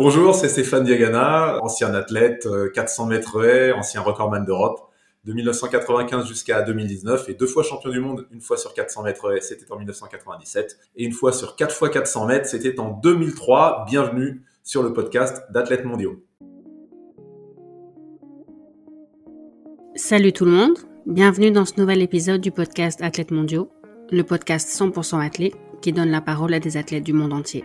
Bonjour, c'est Stéphane Diagana, ancien athlète, 400 euh, mètres haies, ancien recordman d'Europe de 1995 jusqu'à 2019 et deux fois champion du monde, une fois sur 400 mètres haies, c'était en 1997 et une fois sur 4 fois 400 mètres, c'était en 2003. Bienvenue sur le podcast d'athlètes mondiaux. Salut tout le monde, bienvenue dans ce nouvel épisode du podcast Athlètes mondiaux, le podcast 100% athlète qui donne la parole à des athlètes du monde entier.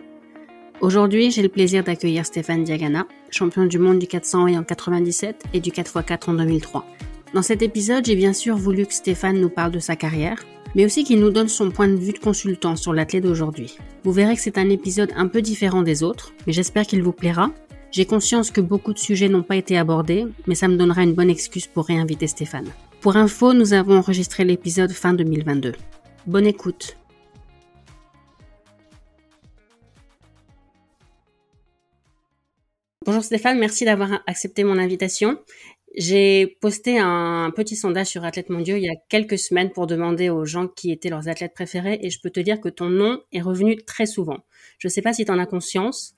Aujourd'hui, j'ai le plaisir d'accueillir Stéphane Diagana, champion du monde du 400 et en 97 et du 4x4 en 2003. Dans cet épisode, j'ai bien sûr voulu que Stéphane nous parle de sa carrière, mais aussi qu'il nous donne son point de vue de consultant sur l'athlète d'aujourd'hui. Vous verrez que c'est un épisode un peu différent des autres, mais j'espère qu'il vous plaira. J'ai conscience que beaucoup de sujets n'ont pas été abordés, mais ça me donnera une bonne excuse pour réinviter Stéphane. Pour info, nous avons enregistré l'épisode fin 2022. Bonne écoute. Bonjour Stéphane, merci d'avoir accepté mon invitation. J'ai posté un petit sondage sur Athlètes Mondiaux il y a quelques semaines pour demander aux gens qui étaient leurs athlètes préférés et je peux te dire que ton nom est revenu très souvent. Je ne sais pas si tu en as conscience,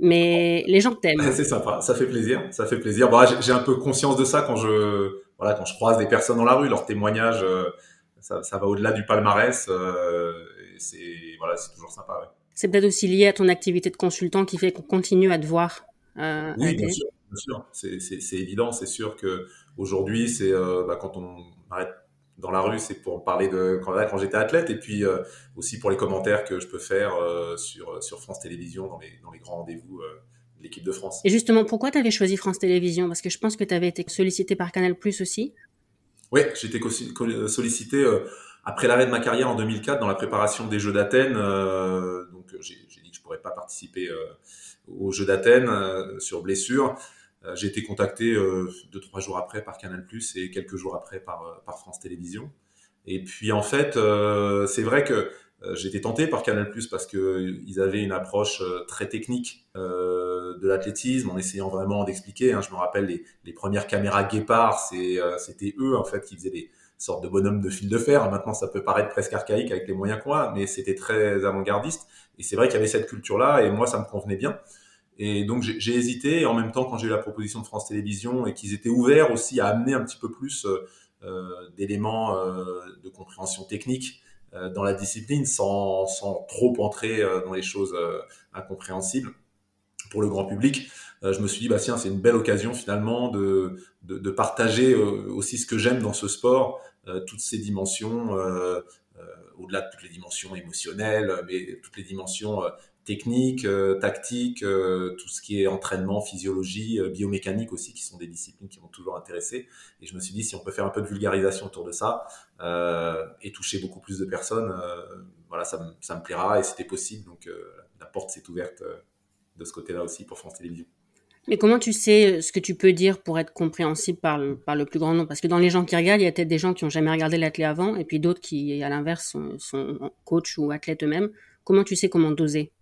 mais les gens t'aiment. C'est sympa, ça fait plaisir, ça fait plaisir. Bah, j'ai un peu conscience de ça quand je, voilà, quand je croise des personnes dans la rue, leurs témoignages, euh, ça, va au-delà du palmarès. Euh, c'est voilà, c'est toujours sympa. C'est peut-être aussi lié à ton activité de consultant qui fait qu'on continue à te voir euh, oui, bien sûr, C'est évident. C'est sûr que aujourd'hui, c'est euh, bah, quand on arrête dans la rue, c'est pour parler de quand, quand j'étais athlète et puis euh, aussi pour les commentaires que je peux faire sur, sur France Télévisions dans les, dans les grands rendez-vous de l'équipe de France. Et justement, pourquoi tu avais choisi France Télévisions? Parce que je pense que tu avais été sollicité par Canal Plus aussi. Oui, j'ai été sollicité après l'arrêt de ma carrière en 2004 dans la préparation des Jeux d'Athènes. donc j'ai dit que je pourrais pas participer aux Jeux d'Athènes euh, sur blessure. Euh, j'ai été contacté euh, deux trois jours après par Canal+ et quelques jours après par par France Télévisions. Et puis en fait, c'est vrai que été tenté par Canal+ parce que ils avaient une approche très technique de l'athlétisme en essayant vraiment d'expliquer. Hein. Je me rappelle les, les premières caméras Guépard, c'était eux en fait qui faisaient des sortes de bonhommes de fil de fer. Maintenant, ça peut paraître presque archaïque avec les moyens qu'on a, mais c'était très avant-gardiste. Et c'est vrai qu'il y avait cette culture-là, et moi, ça me convenait bien. Et donc j'ai hésité. Et en même temps, quand j'ai eu la proposition de France Télévisions et qu'ils étaient ouverts aussi à amener un petit peu plus euh, euh d'éléments euh, de compréhension technique dans la discipline, sans, sans trop entrer dans les choses incompréhensibles pour le grand public, je me suis dit bah tiens c'est une belle occasion finalement de, de, partager aussi ce que j'aime dans ce sport, toutes ces dimensions. au-delà de toutes les dimensions émotionnelles, mais toutes les dimensions technique, euh, tactique, euh, tout ce qui est entraînement, physiologie, euh, biomécanique aussi, qui sont des disciplines qui m'ont toujours intéressé. Et je me suis dit, si on peut faire un peu de vulgarisation autour de ça et toucher beaucoup plus de personnes, voilà, ça, me plaira et c'était possible. Donc la porte s'est ouverte de ce côté-là aussi pour France Télévisions. Mais comment tu sais ce que tu peux dire pour être compréhensible par le, plus grand nombre? Parce que dans les gens qui regardent, il y a peut-être des gens qui n'ont jamais regardé l'athlète avant, et puis d'autres qui, à l'inverse, sont, sont coach ou athlètes eux-mêmes. Comment tu sais comment doser?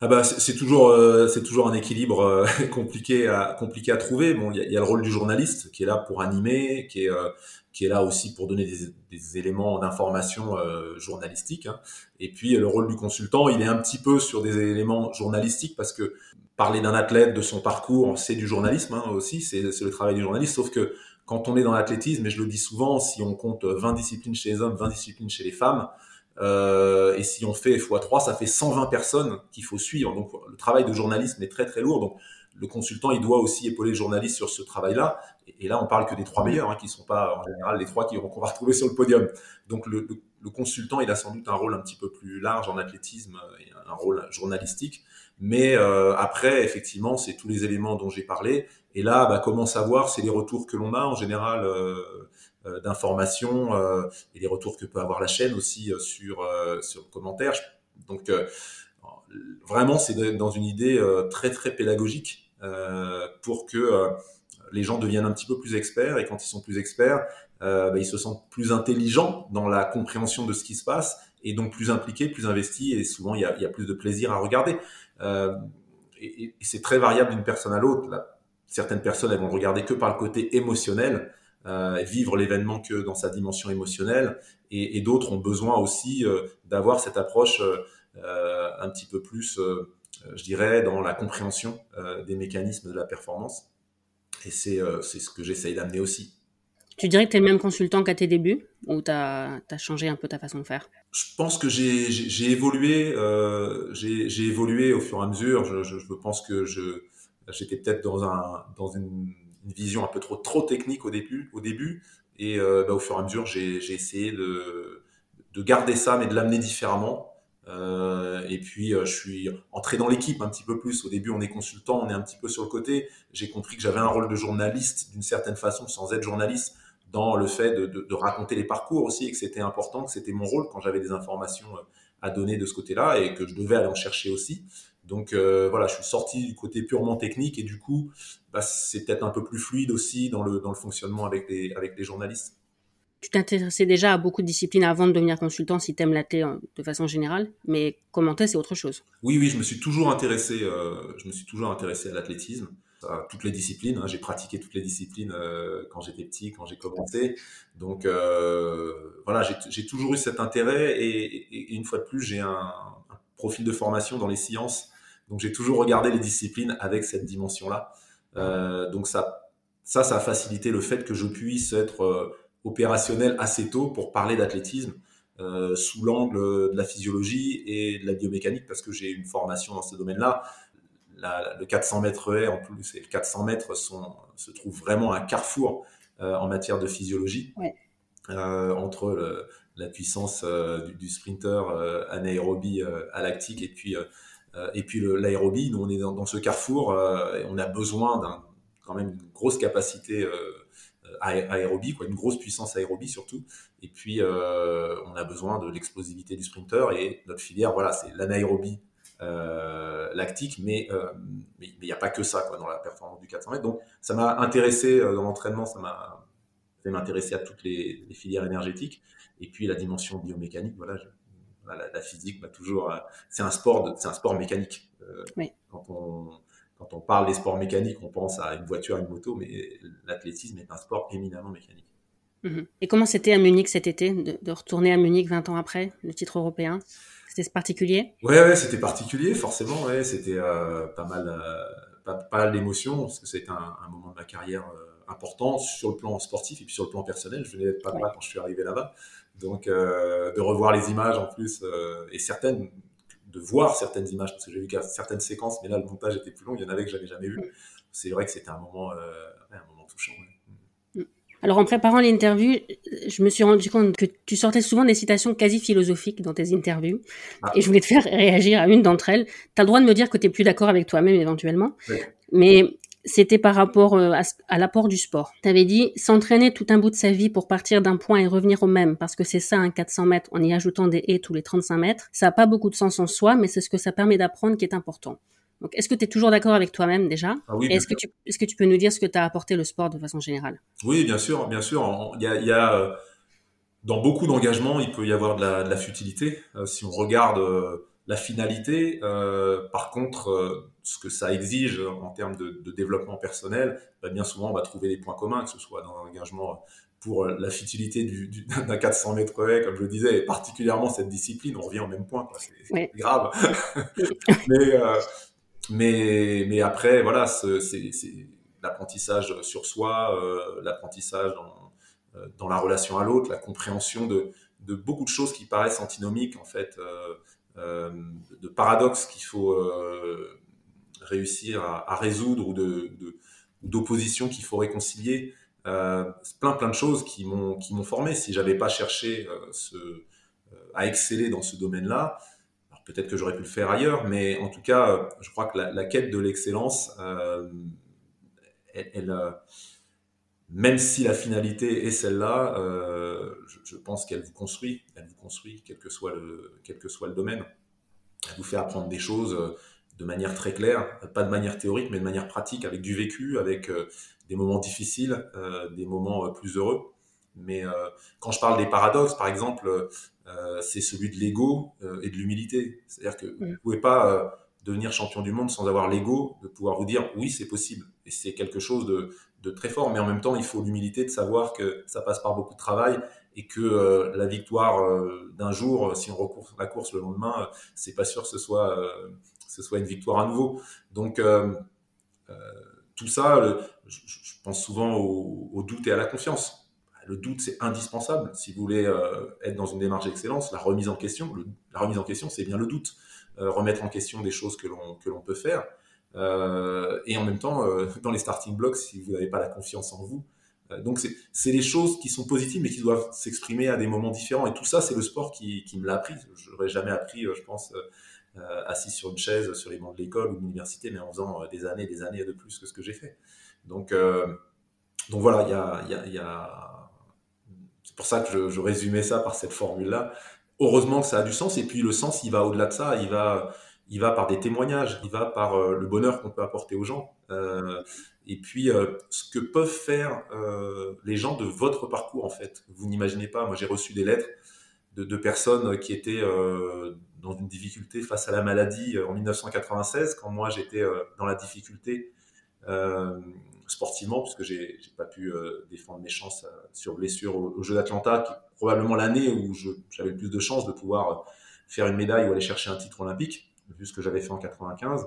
Ah bah c'est toujours euh, c'est toujours un équilibre euh, compliqué à compliqué à trouver. Bon, il y a, y a, le rôle du journaliste qui est là pour animer, qui est euh, qui est là aussi pour donner des, des éléments d'information journalistique. Hein. Et puis le rôle du consultant, il est un petit peu sur des éléments journalistiques parce que parler d'un athlète, de son parcours, c'est du journalisme hein, aussi, c'est le travail du journaliste. Sauf que quand on est dans l'athlétisme, et je le dis souvent, si on compte 20 disciplines chez les hommes, 20 disciplines chez les femmes, euh, et si on fait x3, ça fait 120 personnes qu'il faut suivre. Donc le travail de journalisme est très très lourd. Donc le consultant, il doit aussi épauler le journaliste sur ce travail-là. Et, là, on parle que des trois meilleurs, hein, qui sont pas en général les trois qu'on va retrouver sur le podium. Donc le, le, consultant, il a sans doute un rôle un petit peu plus large en athlétisme, et un rôle journalistique. Mais euh, après, effectivement, c'est tous les éléments dont j'ai parlé. Et là, bah, comment savoir? C'est les retours que l'on a en général. Euh, d'informations euh, et les retours que peut avoir la chaîne aussi euh, sur sur le commentaire. Donc vraiment, c'est dans une idée très très pédagogique pour que les gens deviennent un petit peu plus experts et quand ils sont plus experts, bah, ils se sentent plus intelligents dans la compréhension de ce qui se passe et donc plus impliqués, plus investis et souvent il y a, y a plus de plaisir à regarder. Euh, et, et c'est très variable d'une personne à l'autre. Certaines personnes elles vont regarder que par le côté émotionnel euh, vivre l'événement que dans sa dimension émotionnelle, et, et d'autres ont besoin aussi euh, d'avoir cette approche euh, un petit peu plus je dirais, dans la compréhension des mécanismes de la performance. Et c'est ce que j'essaye d'amener aussi. Tu dirais que tu es le même consultant qu'à tes débuts ou tu as, changé un peu ta façon de faire? Je pense que j'ai évolué, euh, j'ai évolué au fur et à mesure. Je, je, pense que j'étais peut-être dans, un, dans une, vision un peu trop, trop technique au début. Au début et euh, bah, au fur et à mesure, j'ai essayé de, de garder ça, mais de l'amener différemment. Euh, et puis, euh, je suis entré dans l'équipe un petit peu plus. Au début, on est consultant, on est un petit peu sur le côté. J'ai compris que j'avais un rôle de journaliste d'une certaine façon, sans être journaliste dans le fait de, de, raconter les parcours aussi et que c'était important, que c'était mon rôle quand j'avais des informations à donner de ce côté-là et que je devais aller en chercher aussi. Donc euh, voilà, je suis sorti du côté purement technique et du coup, bah, c'est peut-être un peu plus fluide aussi dans le, dans le fonctionnement avec les, avec les journalistes. Tu t'intéressais déjà à beaucoup de disciplines avant de devenir consultant si tu aimes la thé de façon générale, mais commenter c'est autre chose. Oui, oui, je me suis toujours intéressé, euh, je me suis toujours intéressé à l'athlétisme toutes les disciplines. Hein. J'ai pratiqué toutes les disciplines euh, quand j'étais petit, quand j'ai commencé. Donc voilà, j'ai toujours eu cet intérêt et, une fois de plus, j'ai un, profil de formation dans les sciences. Donc j'ai toujours regardé les disciplines avec cette dimension-là. Euh, donc ça, ça, ça a facilité le fait que je puisse être opérationnel assez tôt pour parler d'athlétisme. sous l'angle de la physiologie et de la biomécanique parce que j'ai une formation dans ce domaine-là le 400 mètres haie en plus et le 400 mètres sont, se trouve vraiment un carrefour euh, en matière de physiologie euh, entre la puissance euh, du, sprinter anaérobie à lactique et puis et puis l'aérobie. Nous on est dans, ce carrefour et on a besoin d'un quand même une grosse capacité aérobie, quoi, une grosse puissance aérobie surtout. Et puis, on a besoin de l'explosivité du sprinter. Et notre filière, voilà, c'est l'anaérobie euh, lactique, mais euh, il n'y a pas que ça dans la performance du 400 mètres. Donc ça m'a intéressé euh, dans l'entraînement, ça m'a fait m'intéresser à toutes les, filières énergétiques. Et puis la dimension biomécanique, voilà, la, physique, bah, toujours, c'est un sport, c'est un sport mécanique. Quand on quand on parle des sports mécaniques, on pense à une voiture, à une moto, mais l'athlétisme est un sport éminemment mécanique. Mhm. Et comment c'était à Munich cet été, de, de, retourner à Munich 20 ans après, le titre européen? C'était particulier? Ouais, ouais c'était particulier, forcément. Ouais, c'était euh, pas mal, euh, pas, mal d'émotions parce que c'était un, un, moment de ma carrière euh, important sur le plan sportif et puis sur le plan personnel. Je venais d'être pas mal quand je suis arrivé là-bas, donc de revoir les images en plus et certaines, de voir certaines images parce que j'ai vu certaines séquences, mais là le montage était plus long. Il y en avait que j'avais jamais vu. C'est vrai que c'était un moment, un moment touchant. Alors en préparant l'interview, je me suis rendu compte que tu sortais souvent des citations quasi philosophiques dans tes interviews. Ah. Et je voulais te faire réagir à une d'entre elles. Tu as le droit de me dire que tu es plus d'accord avec toi-même éventuellement. Mais c'était par rapport euh, à, l'apport du sport. Tu avais dit s'entraîner tout un bout de sa vie pour partir d'un point et revenir au même, parce que c'est ça un 400 mètres en y ajoutant des haies tous les 35 mètres. Ça n'a pas beaucoup de sens en soi, mais c'est ce que ça permet d'apprendre qui est important. Donc, est-ce que tu es toujours d'accord avec toi-même déjà? Ah oui, Est-ce que, tu, est-ce que tu peux nous dire ce que tu as apporté le sport de façon générale? Oui, bien sûr, bien sûr. Il y a, il y a euh, dans beaucoup d'engagements, il peut y avoir de la, de la futilité. Euh, si on regarde euh, la finalité, par contre, ce que ça exige en termes de, de développement personnel, bah, bien souvent, on va trouver des points communs, que ce soit dans l'engagement pour la futilité du, du, d'un 400 mètres haies, comme je le disais, et particulièrement cette discipline, on revient au même point. C'est, grave. Mais mais, mais après, voilà, c'est l'apprentissage sur soi, euh, l'apprentissage dans, euh, dans, la relation à l'autre, la compréhension de, de, beaucoup de choses qui paraissent antinomiques, en fait, euh, euh de paradoxes qu'il faut euh, réussir à, résoudre ou de, qu'il faut réconcilier. plein, plein de choses qui m'ont formé. Si j'avais pas cherché ce, à exceller dans ce domaine-là, Peut-être que j'aurais pu le faire ailleurs, mais en tout cas, euh, je crois que la, quête de l'excellence, euh, elle, euh, même si la finalité est celle-là, je, pense qu'elle vous construit, elle vous construit, quel que soit le, quel que soit le domaine. Elle vous fait apprendre des choses de manière très claire, pas de manière théorique, mais de manière pratique, avec du vécu, avec des moments difficiles, des moments plus heureux. Mais quand je parle des paradoxes, par exemple, euh, c'est celui de l'ego euh, et de l'humilité. C'est-à-dire que vous ne pouvez pas euh, devenir champion du monde sans avoir l'ego de pouvoir vous dire oui, c'est possible. Et c'est quelque chose de, très fort, mais en même temps, il faut l'humilité de savoir que ça passe par beaucoup de travail et que la victoire d'un jour, si on recourt la course le lendemain, c'est pas sûr que ce soit, une victoire à nouveau. Donc, euh, euh, tout ça, je, pense souvent au, doute et à la confiance. Le doute, c'est indispensable. Si vous voulez être dans une démarche d'excellence, la remise en question, la remise en question, c'est bien le doute. remettre en question des choses que l'on peut faire. Et en même temps, dans les starting blocks, si vous n'avez pas la confiance en vous, euh, donc c'est les choses qui sont positives mais qui doivent s'exprimer à des moments différents. Et tout ça, c'est le sport qui, me l'a appris. Je n'aurais jamais appris, euh, je pense, euh, assis sur une chaise sur les bancs de l'école ou de l'université, mais en faisant des années des années de plus que ce que j'ai fait. Donc, donc voilà, y a... c'est pour ça que je, je, résumais ça par cette formule-là. Heureusement que ça a du sens. Et puis le sens, il va au-delà de ça. Il va, il va par des témoignages. Il va par le bonheur qu'on peut apporter aux gens. Euh, et puis euh, ce que peuvent faire euh, les gens de votre parcours en fait. Vous n'imaginez pas, moi j'ai reçu des lettres de, personnes qui étaient euh, dans une difficulté face à la maladie en 1996, quand moi j'étais dans la difficulté sportivement, puisque j'ai pas pu défendre mes chances sur blessure au, au jeu d'Atlanta, qui est probablement l'année où j'avais le plus de chances de pouvoir faire une médaille ou aller chercher un titre olympique, vu ce que j'avais fait en 95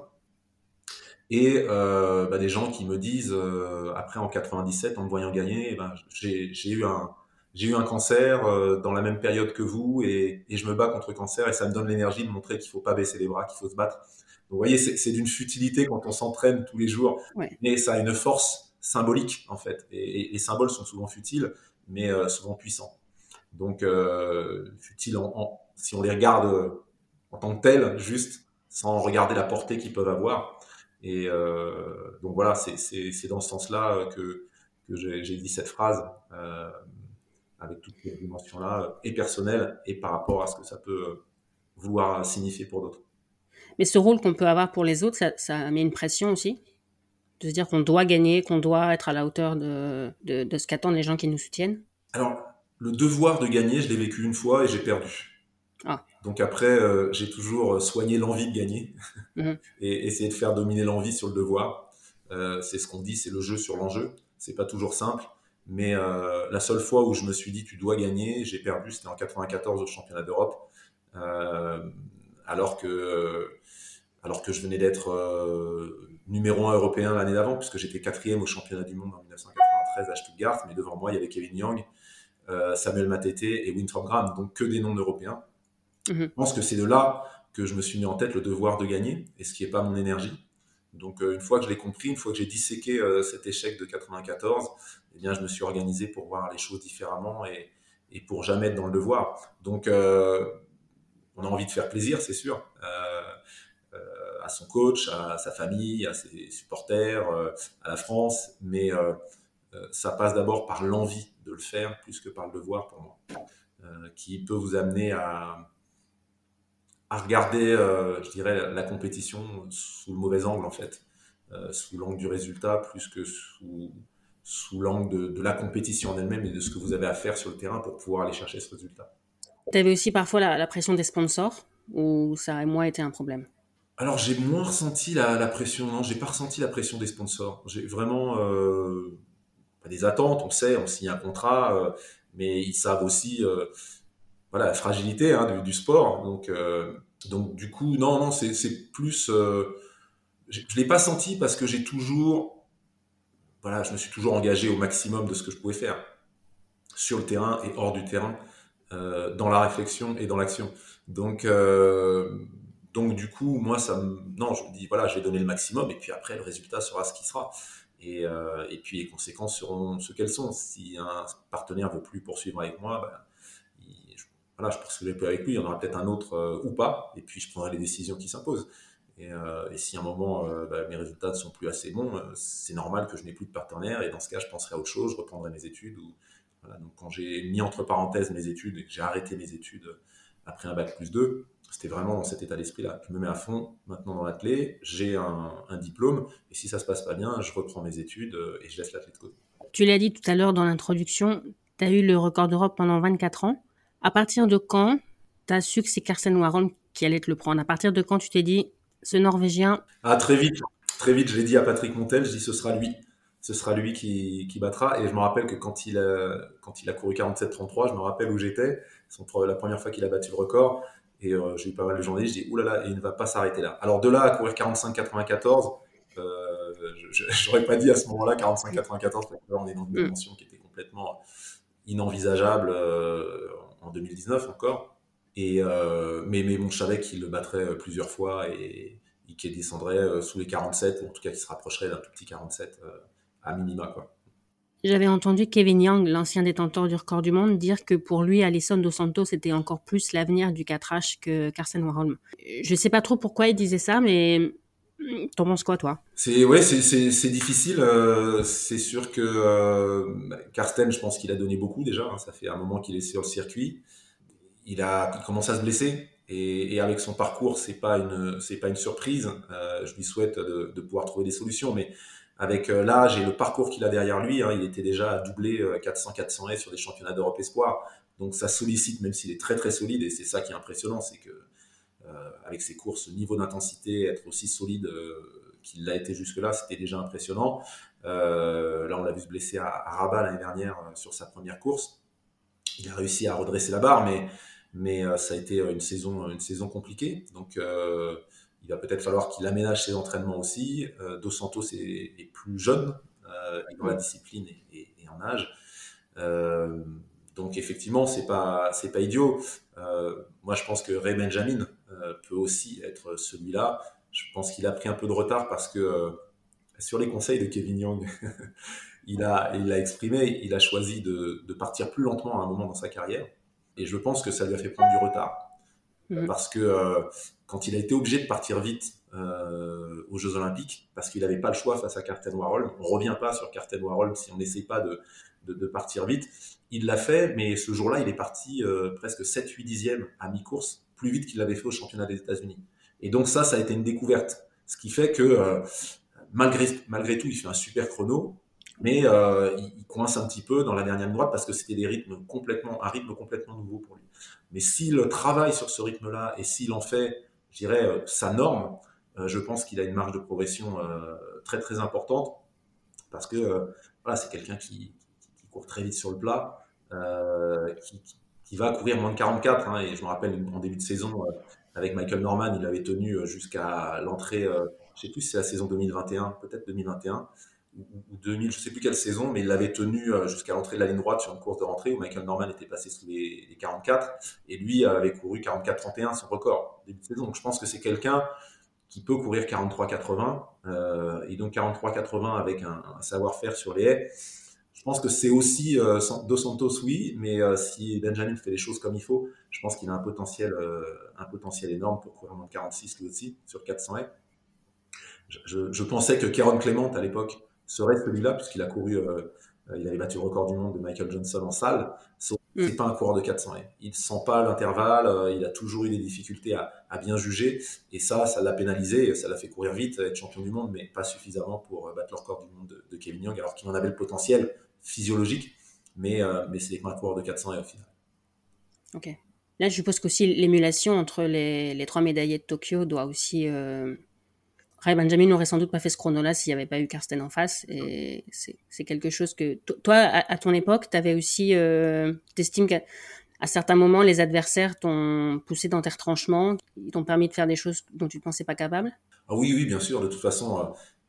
et euh, bah, des gens qui me disent euh, après en 97 en me voyant gagner eh ben, j'ai eu un j'ai eu un cancer euh, dans la même période que vous et, et, je me bats contre le cancer et ça me donne l'énergie de montrer qu'il faut pas baisser les bras qu'il faut se battre. Vous voyez c'est d'une futilité quand on s'entraîne tous les jours. Mais ça a une force symbolique en fait. Et, et les symboles sont souvent futiles mais euh, souvent puissants. Donc euh, futiles en, en, si on les regarde en tant que tels juste sans regarder la portée qu'ils peuvent avoir et euh, donc voilà, c'est dans ce sens-là que, que j'ai dit cette phrase, euh, avec toutes ces dimensions-là, et personnelles, et par rapport à ce que ça peut vouloir signifier pour d'autres. Mais ce rôle qu'on peut avoir pour les autres, ça, ça met une pression aussi de se dire qu'on doit gagner, qu'on doit être à la hauteur de, de, de ce qu'attendent les gens qui nous soutiennent? Alors, le devoir de gagner, je l'ai vécu une fois et j'ai perdu. Ah. Donc après, euh, j'ai toujours euh, soigné l'envie de gagner mhm. et essayé de faire dominer l'envie sur le devoir. Euh, c'est ce qu'on dit, c'est le jeu sur l'enjeu. C'est pas toujours simple, mais euh, la seule fois où je me suis dit tu dois gagner, j'ai perdu, c'était en 94 au championnat d'Europe, alors que alors que je venais d'être numéro un européen l'année d'avant, puisque j'étais quatrième au championnat du monde en 1993 à Stuttgart, mais devant moi il y avait Kevin Young, Samuel Matete et Winthrop Graham, donc que des noms européens. Mhm. Je pense que c'est de là que je me suis mis en tête le devoir de gagner, et ce qui n'est pas mon énergie. Donc euh, une fois que je l'ai compris, une fois que j'ai disséqué euh, cet échec de 94, eh bien je me suis organisé pour voir les choses différemment et, et pour jamais être dans le devoir. Donc euh, on a envie de faire plaisir, c'est sûr, à son coach, à sa famille, à ses supporters, à la France, mais ça passe d'abord par l'envie de le faire plus que par le devoir pour moi, qui peut vous amener à à regarder, euh, je dirais, la, compétition sous le mauvais angle, en fait, euh, sous l'angle du résultat, plus que sous, sous l'angle de, la compétition en elle-même et de ce que vous avez à faire sur le terrain pour pouvoir aller chercher ce résultat. Tu avais aussi parfois la, pression des sponsors, ou ça a moins été un problème? Alors j'ai moins ressenti la, la pression, non, j'ai pas ressenti la pression des sponsors. J'ai vraiment euh, des attentes, on sait, on signe un contrat, euh, mais ils savent aussi euh, voilà la fragilité hein, du, sport. Donc, euh, donc du coup, non, non, c'est plus. Euh, je l'ai pas senti parce que j'ai toujours, voilà, je me suis toujours engagé au maximum de ce que je pouvais faire sur le terrain et hors du terrain, euh, dans la réflexion et dans l'action. Donc, donc du coup, moi, ça, me, non, je me dis voilà, je vais donner le maximum et puis après, le résultat sera ce qui sera. Et, et puis les conséquences seront ce qu'elles sont. Si un partenaire veut plus poursuivre avec moi, ben, voilà, je poursuivrai plus avec lui, il y en aura peut-être un autre euh, ou pas, et puis je prendrai les décisions qui s'imposent. Et, euh, si à un moment euh, bah, mes résultats ne sont plus assez bons, c'est normal que je n'ai plus de partenaire, et dans ce cas, je penserai à autre chose, je reprendrai mes études. Donc quand j'ai mis entre parenthèses mes études et que j'ai arrêté mes études après un bac plus 2, c'était vraiment dans cet état d'esprit-là. Je me mets à fond maintenant dans l'athlé, j'ai un, diplôme, et si ça se passe pas bien, je reprends mes études et je laisse l'athlète de côté. Tu l'as dit tout à l'heure dans l'introduction, tu as eu le record d'Europe pendant 24 ans. À partir de quand tu as su que c'est Carsten Warholm qui allait te le prendre? À partir de quand tu t'es dit, ce Norvégien Ah, très vite. Très vite, je l'ai dit à Patrick Montel, je dis ce sera lui. Ce sera lui qui, qui battra. Et je me rappelle que quand il a, quand il a couru 47-33, je me rappelle où j'étais. La première fois qu'il a battu le record. Et j'ai eu pas mal de journalistes, je dis, oulala, il ne va pas s'arrêter là. Alors de là à courir 45-94, je n'aurais pas dit à ce moment-là 45-94, parce que là, on est dans une mm. dimension qui était complètement inenvisageable en 2019 encore. Et, mais, mais bon, je savais qu'il le battrait plusieurs fois et, et qu'il descendrait sous les 47, ou en tout cas qu'il se rapprocherait d'un tout petit 47 à minima. Quoi. J'avais entendu Kevin Young, l'ancien détenteur du record du monde, dire que pour lui, Alison Dos Santos était encore plus l'avenir du 4H que Carsten Warholm. Je sais pas trop pourquoi il disait ça, mais t'en penses quoi, toi? C'est ouais, c'est difficile. Euh, c'est sûr que euh, Carsten, je pense qu'il a donné beaucoup déjà. Hein. ça fait un moment qu'il est sur le circuit. Il a commencé à se blesser. Et, avec son parcours, c'est pas une, pas une surprise. Euh, je lui souhaite de, pouvoir trouver des solutions, mais avec euh, l'âge et le parcours qu'il a derrière lui, hein, il était déjà à doubler 400-400 S sur des championnats d'Europe espoir. Donc ça sollicite, même s'il est très très solide, et c'est ça qui est impressionnant, c'est que euh, avec ses courses, niveau d'intensité, être aussi solide euh, qu'il l'a été jusque-là, c'était déjà impressionnant. Là, on l'a vu se blesser à, Rabat l'année dernière sur sa première course. Il a réussi à redresser la barre, mais, mais ça a été une saison, compliquée. Donc il va peut-être falloir qu'il aménage ses entraînements aussi. Euh, Dos Santos est, plus jeune euh, dans la discipline et, en âge. Euh, donc effectivement, c'est pas pas idiot. moi, je pense que Ray Benjamin peut aussi être celui-là. Je pense qu'il a pris un peu de retard parce que sur les conseils de Kevin Young, il a il a exprimé, il a choisi de, de, partir plus lentement à un moment dans sa carrière. Et je pense que ça lui a fait prendre du retard. Mhm. Parce que euh, quand il a été obligé de partir vite euh, aux Jeux Olympiques, parce qu'il n'avait pas le choix face à Carten Warhol, on revient pas sur Carten Warhol si on n'essaye pas de, de, partir vite. Il l'a fait, mais ce jour-là, il est parti euh, presque 7-8 dixièmes à mi-course, plus vite qu'il l'avait fait au championnat des États-Unis. Et donc ça, ça a été une découverte. Ce qui fait que malgré, tout, il fait un super chrono, mais euh, il, coince un petit peu dans la dernière droite parce que c'était des rythmes complètement, un rythme complètement nouveau pour lui. Mais s'il travaille sur ce rythme-là et s'il en fait, je dirais, euh, sa norme, euh, je pense qu'il a une marge de progression très très importante parce que voilà, c'est quelqu'un qui, court très vite sur le plat, qui, va courir moins de 44. Hein, et je me rappelle en début de saison avec Michael Norman, il avait tenu jusqu'à l'entrée, je sais plus si c'est la saison 2021, peut-être 2021 ou 2000, je sais plus quelle saison, mais il l'avait tenu euh, jusqu'à l'entrée de la ligne droite sur une course de rentrée où Michael Norman était passé sous les, 44 et lui avait couru 44-31 son record début de saison. Donc je pense que c'est quelqu'un qui peut courir 43-80 euh, et donc 43-80 avec un, savoir-faire sur les haies. Je pense que c'est aussi euh, Dos Santos, oui, mais si Benjamin fait les choses comme il faut, je pense qu'il a un potentiel, un potentiel énorme pour courir en 46 lui aussi sur 400 haies. Je, je pensais que Kéron Clément à l'époque serait celui-là, puisqu'il a couru, euh, euh, il avait battu le record du monde de Michael Johnson en salle. C'est mm. pas un coureur de 400 et Il sent pas l'intervalle, euh, il a toujours eu des difficultés à, bien juger, et ça, ça l'a pénalisé, ça l'a fait courir vite, être champion du monde, mais pas suffisamment pour battre le record du monde de, Kevin Young, alors qu'il en avait le potentiel physiologique, mais, mais c'est pas un coureur de 400 et au final. Ok. Là, je suppose qu'aussi l'émulation entre les, les, trois médaillés de Tokyo doit aussi Ray Benjamin n'aurait sans doute pas fait ce chrono-là s'il n'y avait pas eu Karsten en face. Et c'est quelque chose que toi, à, ton époque, tu avais aussi, euh, t'estimes qu'à certains moments, les adversaires t'ont poussé dans tes retranchements, ils t'ont permis de faire des choses dont tu ne pensais pas capable? Ah Oui, oui, bien sûr. De toute façon, euh,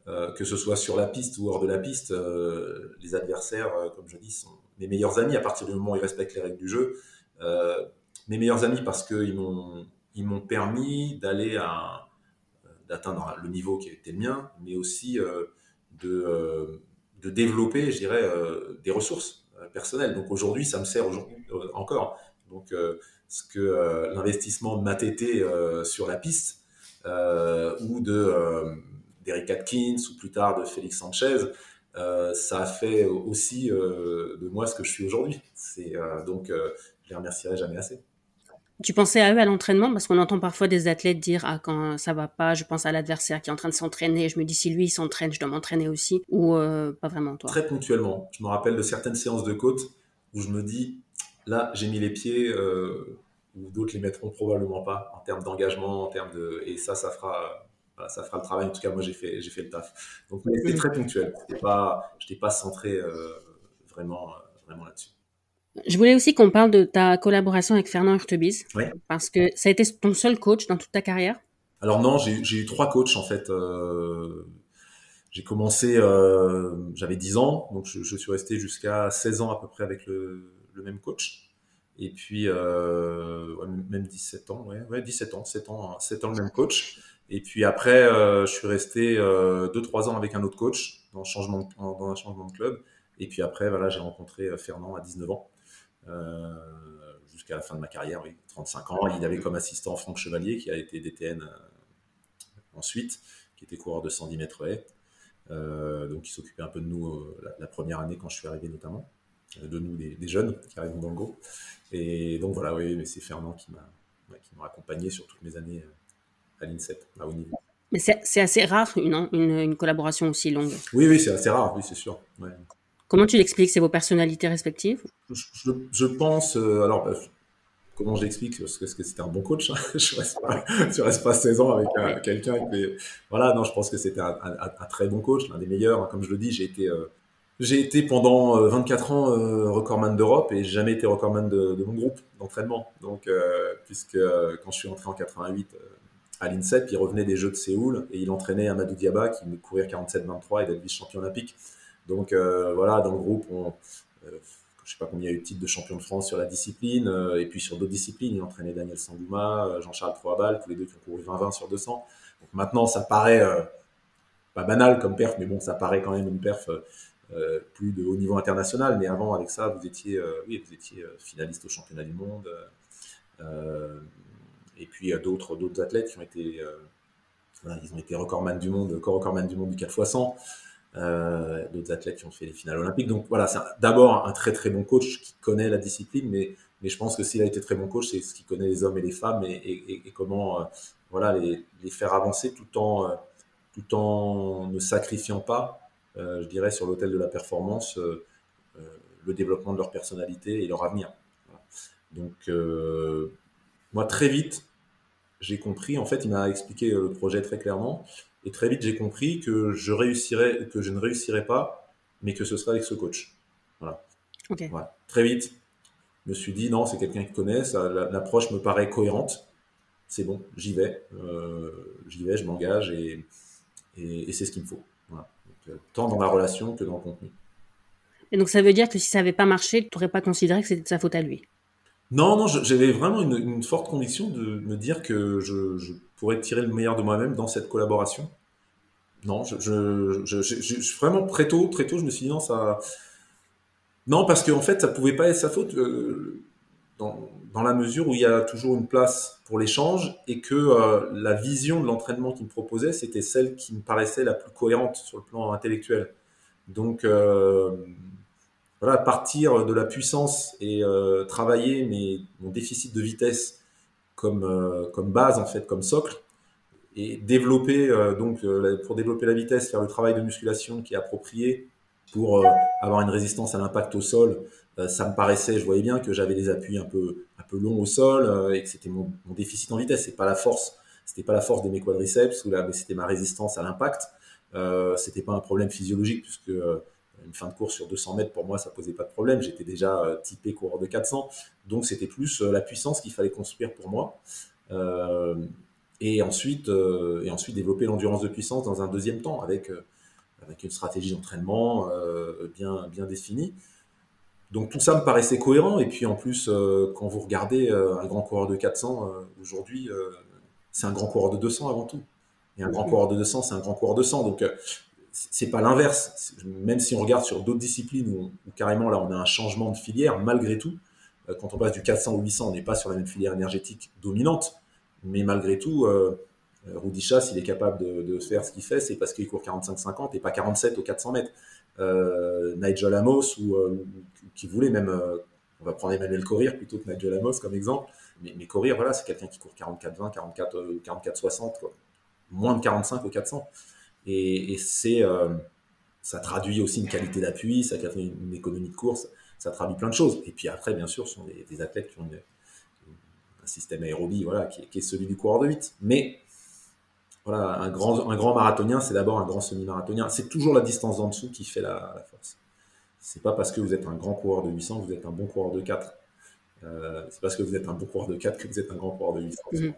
euh, que ce soit sur la piste ou hors de la piste, euh, les adversaires, comme je dis, sont mes meilleurs amis à partir du moment où ils respectent les règles du jeu. mes meilleurs amis parce qu'ils m'ont ils m'ont permis d'aller à d'atteindre le niveau qui était le mien, mais aussi euh, de, euh, de développer, je dirais, euh, des ressources personnelles. Donc aujourd'hui, ça me sert aujourd'hui encore. Donc ce que l'investissement de ma TT sur la piste ou de d'Eric Atkins ou plus tard de Félix Sanchez, ça a fait aussi de moi ce que je suis aujourd'hui. Donc je les remercierai jamais assez. Tu pensais à eux à l'entraînement? Parce qu'on entend parfois des athlètes dire ah quand ça va pas, je pense à l'adversaire qui est en train de s'entraîner, je me dis si lui il s'entraîne, je dois m'entraîner aussi ou euh, pas vraiment toi? Très ponctuellement. Je me rappelle de certaines séances de côte où je me dis là j'ai mis les pieds euh, ou d'autres les mettront probablement pas en termes d'engagement, en termes de et ça ça fera ça fera le travail. En tout cas moi j'ai fait j'ai fait le taf. Donc c'était mm. très ponctuel. Pas j'étais pas centré euh, vraiment vraiment là-dessus. Je voulais aussi qu'on parle de ta collaboration avec Fernand Hurtebise, Ouais. parce que ça a été ton seul coach dans toute ta carrière. Alors non, j'ai eu trois coachs en fait. Euh, j'ai commencé, euh, j'avais 10 ans, donc je, je suis resté jusqu'à 16 ans à peu près avec le, le même coach. Et puis, euh, ouais, même 17 ans, ouais, ouais, 17 ans, 7 ans, 7 ans le même coach. Et puis après, euh, je suis resté euh, 2-3 ans avec un autre coach dans, changement dans un changement de club. Et puis après, voilà, j'ai rencontré Fernand à 19 ans, jusqu'à la fin de ma carrière, oui, 35 ans. Il avait comme assistant Franck Chevalier, qui a été DTN euh, ensuite, qui était coureur de 110 mètres haies. Euh, donc, il s'occupait un peu de nous euh, la, la première année quand je suis arrivé notamment, euh, de nous des, des jeunes qui arrivent dans le groupe. Et donc voilà, oui, mais c'est Fernand qui m'a ouais, accompagné sur toutes mes années euh, à l'INSEP, à haut niveau. Mais c'est c'est assez rare une, une, une collaboration aussi longue. Oui, oui, c'est assez rare, oui, c'est sûr. Ouais. Comment tu l'expliques C'est vos personnalités respectives? Je, je- je pense, euh, alors, euh, comment j'explique Parce que, parce que c'était un bon coach. hein. je reste pas, je reste pas 16 ans avec un- quelqu'un Voilà, non, je pense que c'était un, très bon coach, l'un des meilleurs. Comme je le dis, j'ai été, euh, j'ai été pendant euh, 24 ans euh, recordman d'Europe et jamais été recordman de, mon groupe d'entraînement. Donc, euh, puisque euh, quand je suis entré en 88 euh, à l'INSEP, il revenait des Jeux de Séoul et il entraînait Amadou Diaba qui me courir 47-23 et d'être vice-champion olympique. Donc euh, voilà, dans le groupe, on, euh, je sais pas combien il y a eu de titres de champion de France sur la discipline, euh, et puis sur d'autres disciplines, il entraînait Daniel Sangouma, Jean-Charles Troabal, tous les deux qui ont couru 20-20 sur 200. Donc maintenant, ça paraît pas banal comme perf, mais bon, ça paraît quand même une perf plus de haut niveau international. Mais avant, avec ça, vous étiez, oui, vous étiez finaliste au championnat du monde. et puis il y a d'autres d'autres athlètes qui ont été, voilà, ils ont été recordman du monde, co-recordman du monde du 4 x 100. Euh, d'autres athlètes qui ont fait les finales olympiques. Donc voilà, c'est d'abord un très très bon coach qui connaît la discipline, mais, mais je pense que s'il a été très bon coach, c'est ce qu'il connaît les hommes et les femmes et, et- comment euh, voilà, les, les faire avancer tout en, euh, tout en ne sacrifiant pas, je dirais, sur l'autel de la performance, le développement de leur personnalité et leur avenir. Donc moi très vite, j'ai compris, en fait, il m'a expliqué le projet très clairement. Et très vite, j'ai compris que je réussirais, que je ne réussirais pas, mais que ce serait avec ce coach. Voilà. Ok. Voilà. Très vite, je me suis dit non, c'est quelqu'un qui connaît, l'approche me paraît cohérente. C'est bon, j'y vais, euh, j'y vais, je m'engage et, et, et c'est ce qu'il me faut. Voilà. Donc, euh, tant dans la relation que dans le contenu. Et donc ça veut dire que si ça n'avait pas marché, tu n'aurais pas considéré que c'était de sa faute à lui? Non, non, j'avais vraiment une, une forte conviction de me dire que je, je pourrais tirer le meilleur de moi-même dans cette collaboration. Non, je, je, vraiment très tôt, très tôt, je me suis dit non, ça, non, parce qu'en fait, ça pouvait pas être sa faute euh, dans, dans la mesure où il y a toujours une place pour l'échange et que euh, la vision de l'entraînement qu'il me proposait, c'était celle qui me paraissait la plus cohérente sur le plan intellectuel. Donc, euh, voilà, partir de la puissance et euh, travailler mes, mon déficit de vitesse comme, euh, comme base, en fait, comme socle, et développer, euh, donc, euh, pour développer la vitesse, faire le travail de musculation qui est approprié pour avoir une résistance à l'impact au sol. Ça me paraissait, je voyais bien que j'avais des appuis un peu, un peu longs au sol et que c'était mon, déficit en vitesse. C'est pas la force, c'était pas la force de mes quadriceps ou là, mais c'était ma résistance à l'impact. Euh, c'était pas un problème physiologique puisque une fin de course sur 200 mètres pour moi ça posait pas de problème. J'étais déjà euh, typé coureur de 400, donc c'était plus euh, la puissance qu'il fallait construire pour moi. Euh, et ensuite, et ensuite développer l'endurance de puissance dans un deuxième temps avec avec une stratégie d'entraînement bien bien définie. Donc tout ça me paraissait cohérent. Et puis en plus, euh, quand vous regardez euh, un grand coureur de 400 euh, aujourd'hui, c'est un grand coureur de 200 avant tout. Et un grand coureur de 200, c'est un grand coureur de 100. Donc c'est pas l'inverse. Même si on regarde sur d'autres disciplines où, carrément là on a un changement de filière, malgré tout, euh, quand on passe du 400 au 800, on n'est pas sur la même filière énergétique dominante. Mais malgré tout, euh, euh, Rudy il est capable de, de faire ce qu'il fait, c'est parce qu'il court 45-50 et pas 47 au 400 mètres. Euh, Nigel Amos, ou, qui voulait même, on va prendre Emmanuel Courir plutôt que Nigel Amos comme exemple, mais, mais Courir, voilà, c'est quelqu'un qui court 44-20, 44, euh, 44-60, quoi. moins de 45 au 400. Et, c'est, euh, ça traduit aussi une qualité d'appui, ça traduit une, économie de course, ça traduit plein de choses. Et puis après, bien sûr, ce sont des, athlètes qui ont un système aérobie voilà, qui, est- celui du coureur de 8. Mais voilà, un grand, un grand marathonien, c'est d'abord un grand semi-marathonien. C'est toujours la distance en dessous qui fait la, la force. c'est pas parce que vous êtes un grand coureur de 800 que vous êtes un bon coureur de 4. Euh, c'est parce que vous êtes un bon coureur de 4 que vous êtes un grand coureur de 800. Mhm.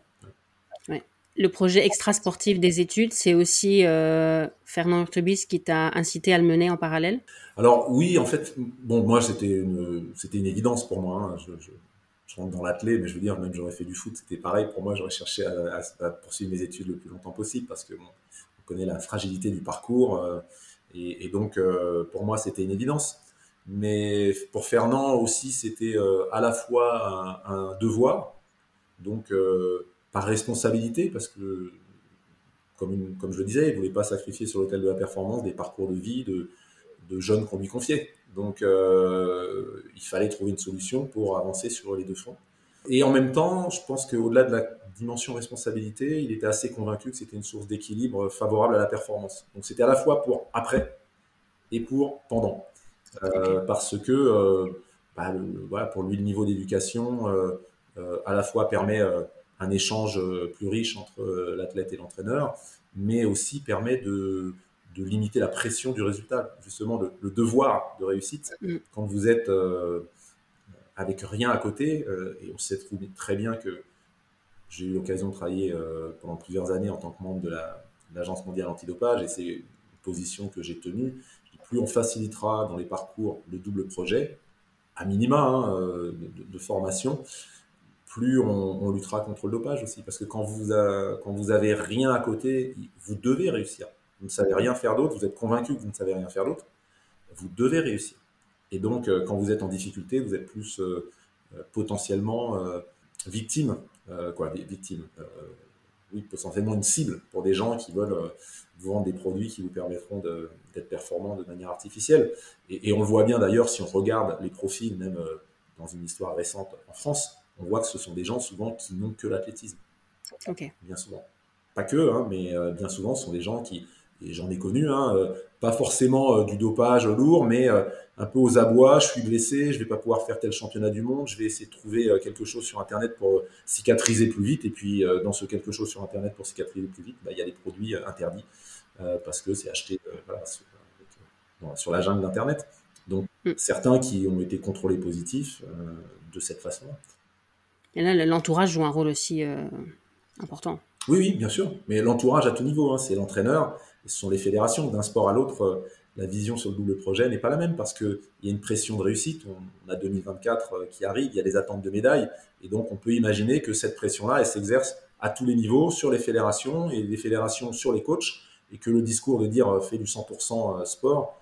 Le projet extra-sportif des études, c'est aussi euh, Fernand Urtebis qui t'a incité à le mener en parallèle? Alors oui, en fait, bon, moi c'était une, c'était une évidence pour moi. Hein. Je, rentre dans l'athlé, mais je veux dire, même j'aurais fait du foot, c'était pareil. Pour moi, j'aurais cherché à, poursuivre mes études le plus longtemps possible parce que on connaît la fragilité du parcours. Euh, et, donc, euh, pour moi, c'était une évidence. Mais pour Fernand aussi, c'était à la fois un, devoir, donc par responsabilité, parce que, comme, comme je le disais, il ne voulait pas sacrifier sur l'autel de la performance des parcours de vie de, de jeunes qu'on lui confiait. Donc, euh, il fallait trouver une solution pour avancer sur les deux fronts. Et en même temps, je pense qu'au-delà de la dimension responsabilité, il était assez convaincu que c'était une source d'équilibre favorable à la performance. Donc, c'était à la fois pour après et pour pendant. Euh, parce que euh, bah, voilà, pour lui, le niveau d'éducation à la fois permet un échange plus riche entre l'athlète et l'entraîneur, mais aussi permet de, de, limiter la pression du résultat, justement de, le devoir de réussite. Mm. Quand vous êtes avec rien à côté, et on sait très bien que j'ai eu l'occasion de travailler pendant plusieurs années en tant que membre de l'Agence mondiale antidopage, et c'est une position que j'ai tenue plus on facilitera dans les parcours le double projet, à minima hein, euh, de, formation, plus on, luttera contre le dopage aussi. Parce que quand vous, vous avez rien à côté, vous devez réussir. Vous ne savez rien faire d'autre, vous êtes convaincu que vous ne savez rien faire d'autre, vous devez réussir. Et donc, euh, quand vous êtes en difficulté, vous êtes plus euh, potentiellement victime, quoi, victime, oui, potentiellement une cible pour des gens qui veulent euh, vous vendre des produits qui vous permettront d'être performants de manière artificielle. Et, on le voit bien d'ailleurs si on regarde les profils, même euh, dans une histoire récente en France, on voit que ce sont des gens souvent qui n'ont que l'athlétisme. Bien souvent. Pas que, hein, mais euh, bien souvent, ce sont des gens qui, et j'en ai connu, hein, pas forcément du dopage lourd, mais un peu aux abois, je suis blessé, je vais pas pouvoir faire tel championnat du monde, je vais essayer de trouver euh, quelque chose sur Internet pour euh, cicatriser plus vite. Et puis, euh, dans ce quelque chose sur Internet pour cicatriser plus vite, bah, il y a des produits interdits parce que c'est acheté sur, la jungle d'Internet. Donc, mm. certains qui ont été contrôlés positifs de cette façon. Et là, l'entourage joue un rôle aussi important. Oui, oui, bien sûr. Mais l'entourage à tout niveau, hein, c'est l'entraîneur, ce sont les fédérations. D'un sport à l'autre, la vision sur le double projet n'est pas la même parce qu'il y a une pression de réussite. On, a 2024 euh, qui arrive, il y a des attentes de médailles. Et donc, on peut imaginer que cette pression-là, elle s'exerce à tous les niveaux, sur les fédérations et les fédérations sur les coachs. Et que le discours de dire euh, fait du 100% euh, sport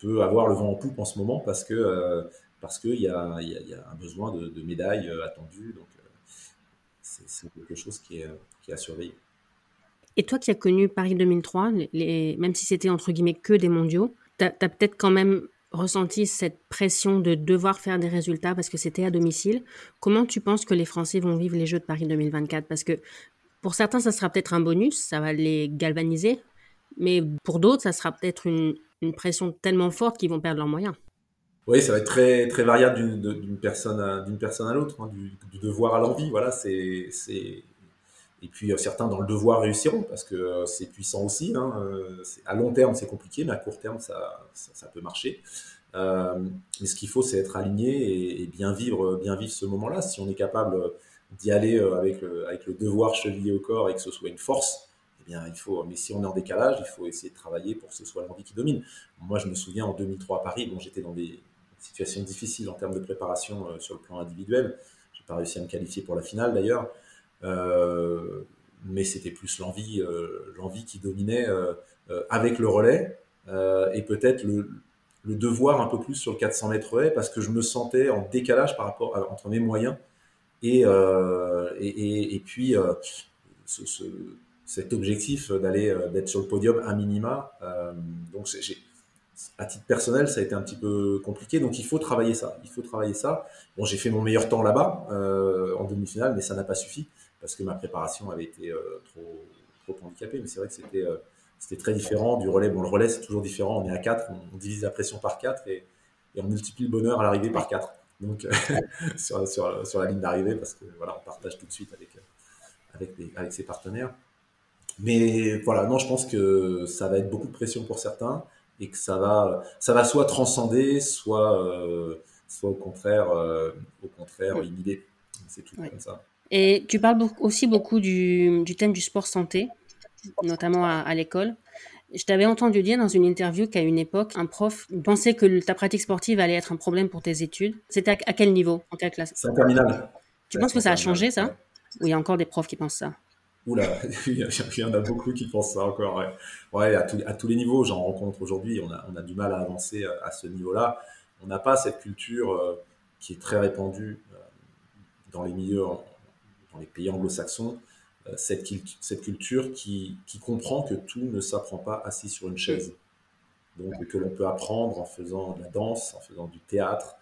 peut avoir le vent en poupe en ce moment parce que parce qu'il y, a un besoin de, médailles attendues. Donc, c'est quelque chose qui est, qui est à surveiller. Et toi qui as connu Paris 2003, les, même si c'était entre guillemets que des mondiaux, tu as, peut-être quand même ressenti cette pression de devoir faire des résultats parce que c'était à domicile. Comment tu penses que les Français vont vivre les Jeux de Paris 2024 Parce que pour certains, ça sera peut-être un bonus, ça va les galvaniser, mais pour d'autres, ça sera peut-être une, pression tellement forte qu'ils vont perdre leurs moyens. Oui, ça va être très, très variable d'une personne à, personne à l'autre, hein, du, du, devoir à l'envie. Voilà, c'est et puis euh, certains dans le devoir réussiront parce que euh, c'est puissant aussi. Hein, euh, à long terme, c'est compliqué, mais à court terme, ça, ça, peut marcher. mais ce qu'il faut, c'est être aligné et, bien vivre, bien vivre ce moment-là. Si on est capable d'y aller avec le, avec le devoir chevillé au corps et que ce soit une force, eh bien, il faut. Mais si on est en décalage, il faut essayer de travailler pour que ce soit l'envie qui domine. Moi, je me souviens en 2003 à Paris, bon, j'étais dans des situations difficiles en termes de préparation sur le plan individuel. J'ai pas réussi à me qualifier pour la finale d'ailleurs. Euh, mais c'était plus l'envie, euh, l'envie qui dominait euh, avec le relais et peut-être le, devoir un peu plus sur le 400 mètres haies parce que je me sentais en décalage par rapport entre mes moyens et, euh, et, puis euh, ce, ce, cet objectif d'aller d'être sur le podium à minima. Euh, donc j'ai, à titre personnel, ça a été un petit peu compliqué. Donc il faut travailler ça. Il faut travailler ça. Bon, j'ai fait mon meilleur temps là-bas en demi-finale, mais ça n'a pas suffi parce que ma préparation avait été euh, trop, trop handicapée. Mais c'est vrai que c'était euh, c'était très différent du relais. Bon, le relais, c'est toujours différent. On est à 4, on, divise la pression par 4 et, et on multiplie le bonheur à l'arrivée par 4. Donc, sur, sur, sur, la ligne d'arrivée, parce que voilà, on partage tout de suite avec, avec, avec ses partenaires. Mais voilà, non, je pense que ça va être beaucoup de pression pour certains, et que ça va, ça va soit transcender, soit, soit au contraire, au contraire inhiber. C'est tout comme ça. Et tu parles aussi beaucoup du, du thème du sport santé, notamment à, à l'école. Je t'avais entendu dire dans une interview qu'à une époque, un prof pensait que ta pratique sportive allait être un problème pour tes études. C'était à, quel niveau En quelle classe? C'est en terminale. Tu penses que ça a changé, ça? Ou il y a encore des profs qui pensent ça? Oula, il y en a beaucoup qui pensent ça encore. Ouais, à, tous les niveaux, j'en rencontre aujourd'hui. On a, du mal à avancer à ce niveau-là. On n'a pas cette culture euh, qui est très répandue euh, dans les milieux, dans les pays anglo-saxons, euh, cette, culture qui, comprend que tout ne s'apprend pas assis sur une chaise. Donc que l'on peut apprendre en faisant de la danse, en faisant du théâtre,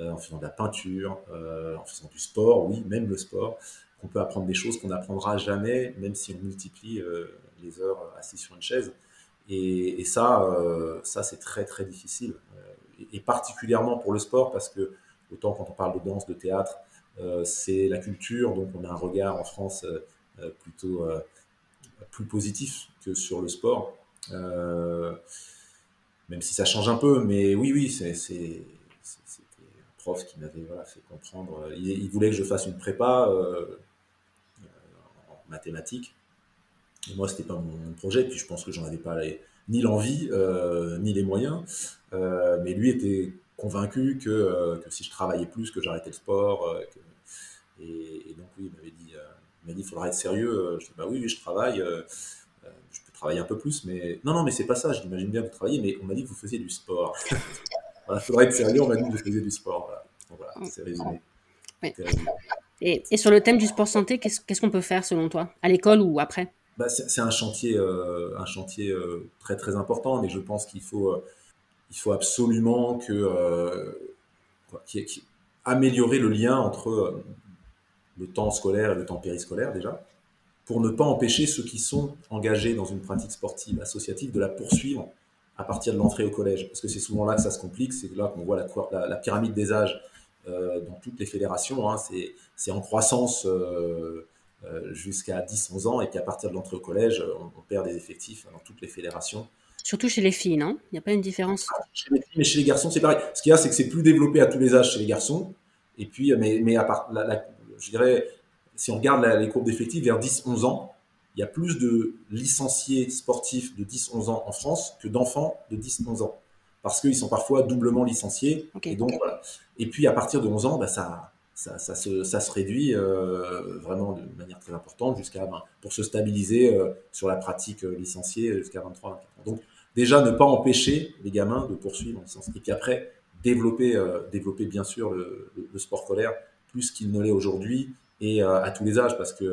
euh, en faisant de la peinture, euh, en faisant du sport, oui, même le sport, qu'on peut apprendre des choses qu'on n'apprendra jamais, même si on multiplie les heures assis sur une chaise. Et, ça, ça c'est très très difficile, et, et, particulièrement pour le sport, parce que autant quand on parle de danse, de théâtre, c'est la culture, donc on a un regard en France euh, plutôt euh, plus positif que sur le sport. Euh, même si ça change un peu, mais oui, oui, c'est c'était un prof qui m'avait fait comprendre. Il, voulait que je fasse une prépa mathématiques. Et moi, c'était pas mon, projet. Puis je pense que j'en avais pas ni l'envie ni les moyens. mais lui était convaincu que, que, si je travaillais plus, que j'arrêtais le sport. et, donc oui, il m'avait dit m'a dit, il faudra être sérieux. Euh, je dis, bah oui, oui je travaille. Euh, euh, je peux travailler un peu plus, mais non, non, mais c'est pas ça. Je l'imagine bien que vous travaillez, mais on m'a dit que vous faisiez du sport. il faudra être sérieux. On m'a dit que vous faisiez du sport. Voilà, c'est résumé. Et, sur le thème du sport santé, qu'est-ce qu'on peut faire selon toi, à l'école ou après? Bah, C'est un chantier, un chantier très très important, mais je pense qu'il faut, il faut absolument que améliorer le lien entre le temps scolaire et le temps périscolaire déjà, pour ne pas empêcher ceux qui sont engagés dans une pratique sportive associative de la poursuivre à partir de l'entrée au collège. Parce que c'est souvent là que ça se complique, c'est là qu'on voit la, pyramide des âges. euh, dans toutes les fédérations. Hein. c'est en croissance euh, euh, jusqu'à 10-11 ans, et puis à partir de l'entrée au collège, on, perd des effectifs dans toutes les fédérations. Surtout chez les filles, non? Il n'y a pas une différence? Ah, chez les filles, Mais chez les garçons, c'est pareil. Ce qu'il y a, c'est que c'est plus développé à tous les âges chez les garçons. Et puis, mais, mais à part, la, je dirais, si on regarde les courbes d'effectifs vers 10-11 ans, il y a plus de licenciés sportifs de 10-11 ans en France que d'enfants de 10-11 ans. Parce qu'ils sont parfois doublement licenciés. Et, donc, et puis, à partir de 11 ans, bah, ça, ça, ça, se, ça, se, réduit euh, vraiment de manière très importante jusqu'à ben, pour se stabiliser euh, sur la pratique euh, licenciée jusqu'à 23 24 ans. Donc déjà ne pas empêcher les gamins de poursuivre en licence. Et puis après développer développer bien sûr le, le sport scolaire plus qu'il ne l'est aujourd'hui et à tous les âges parce que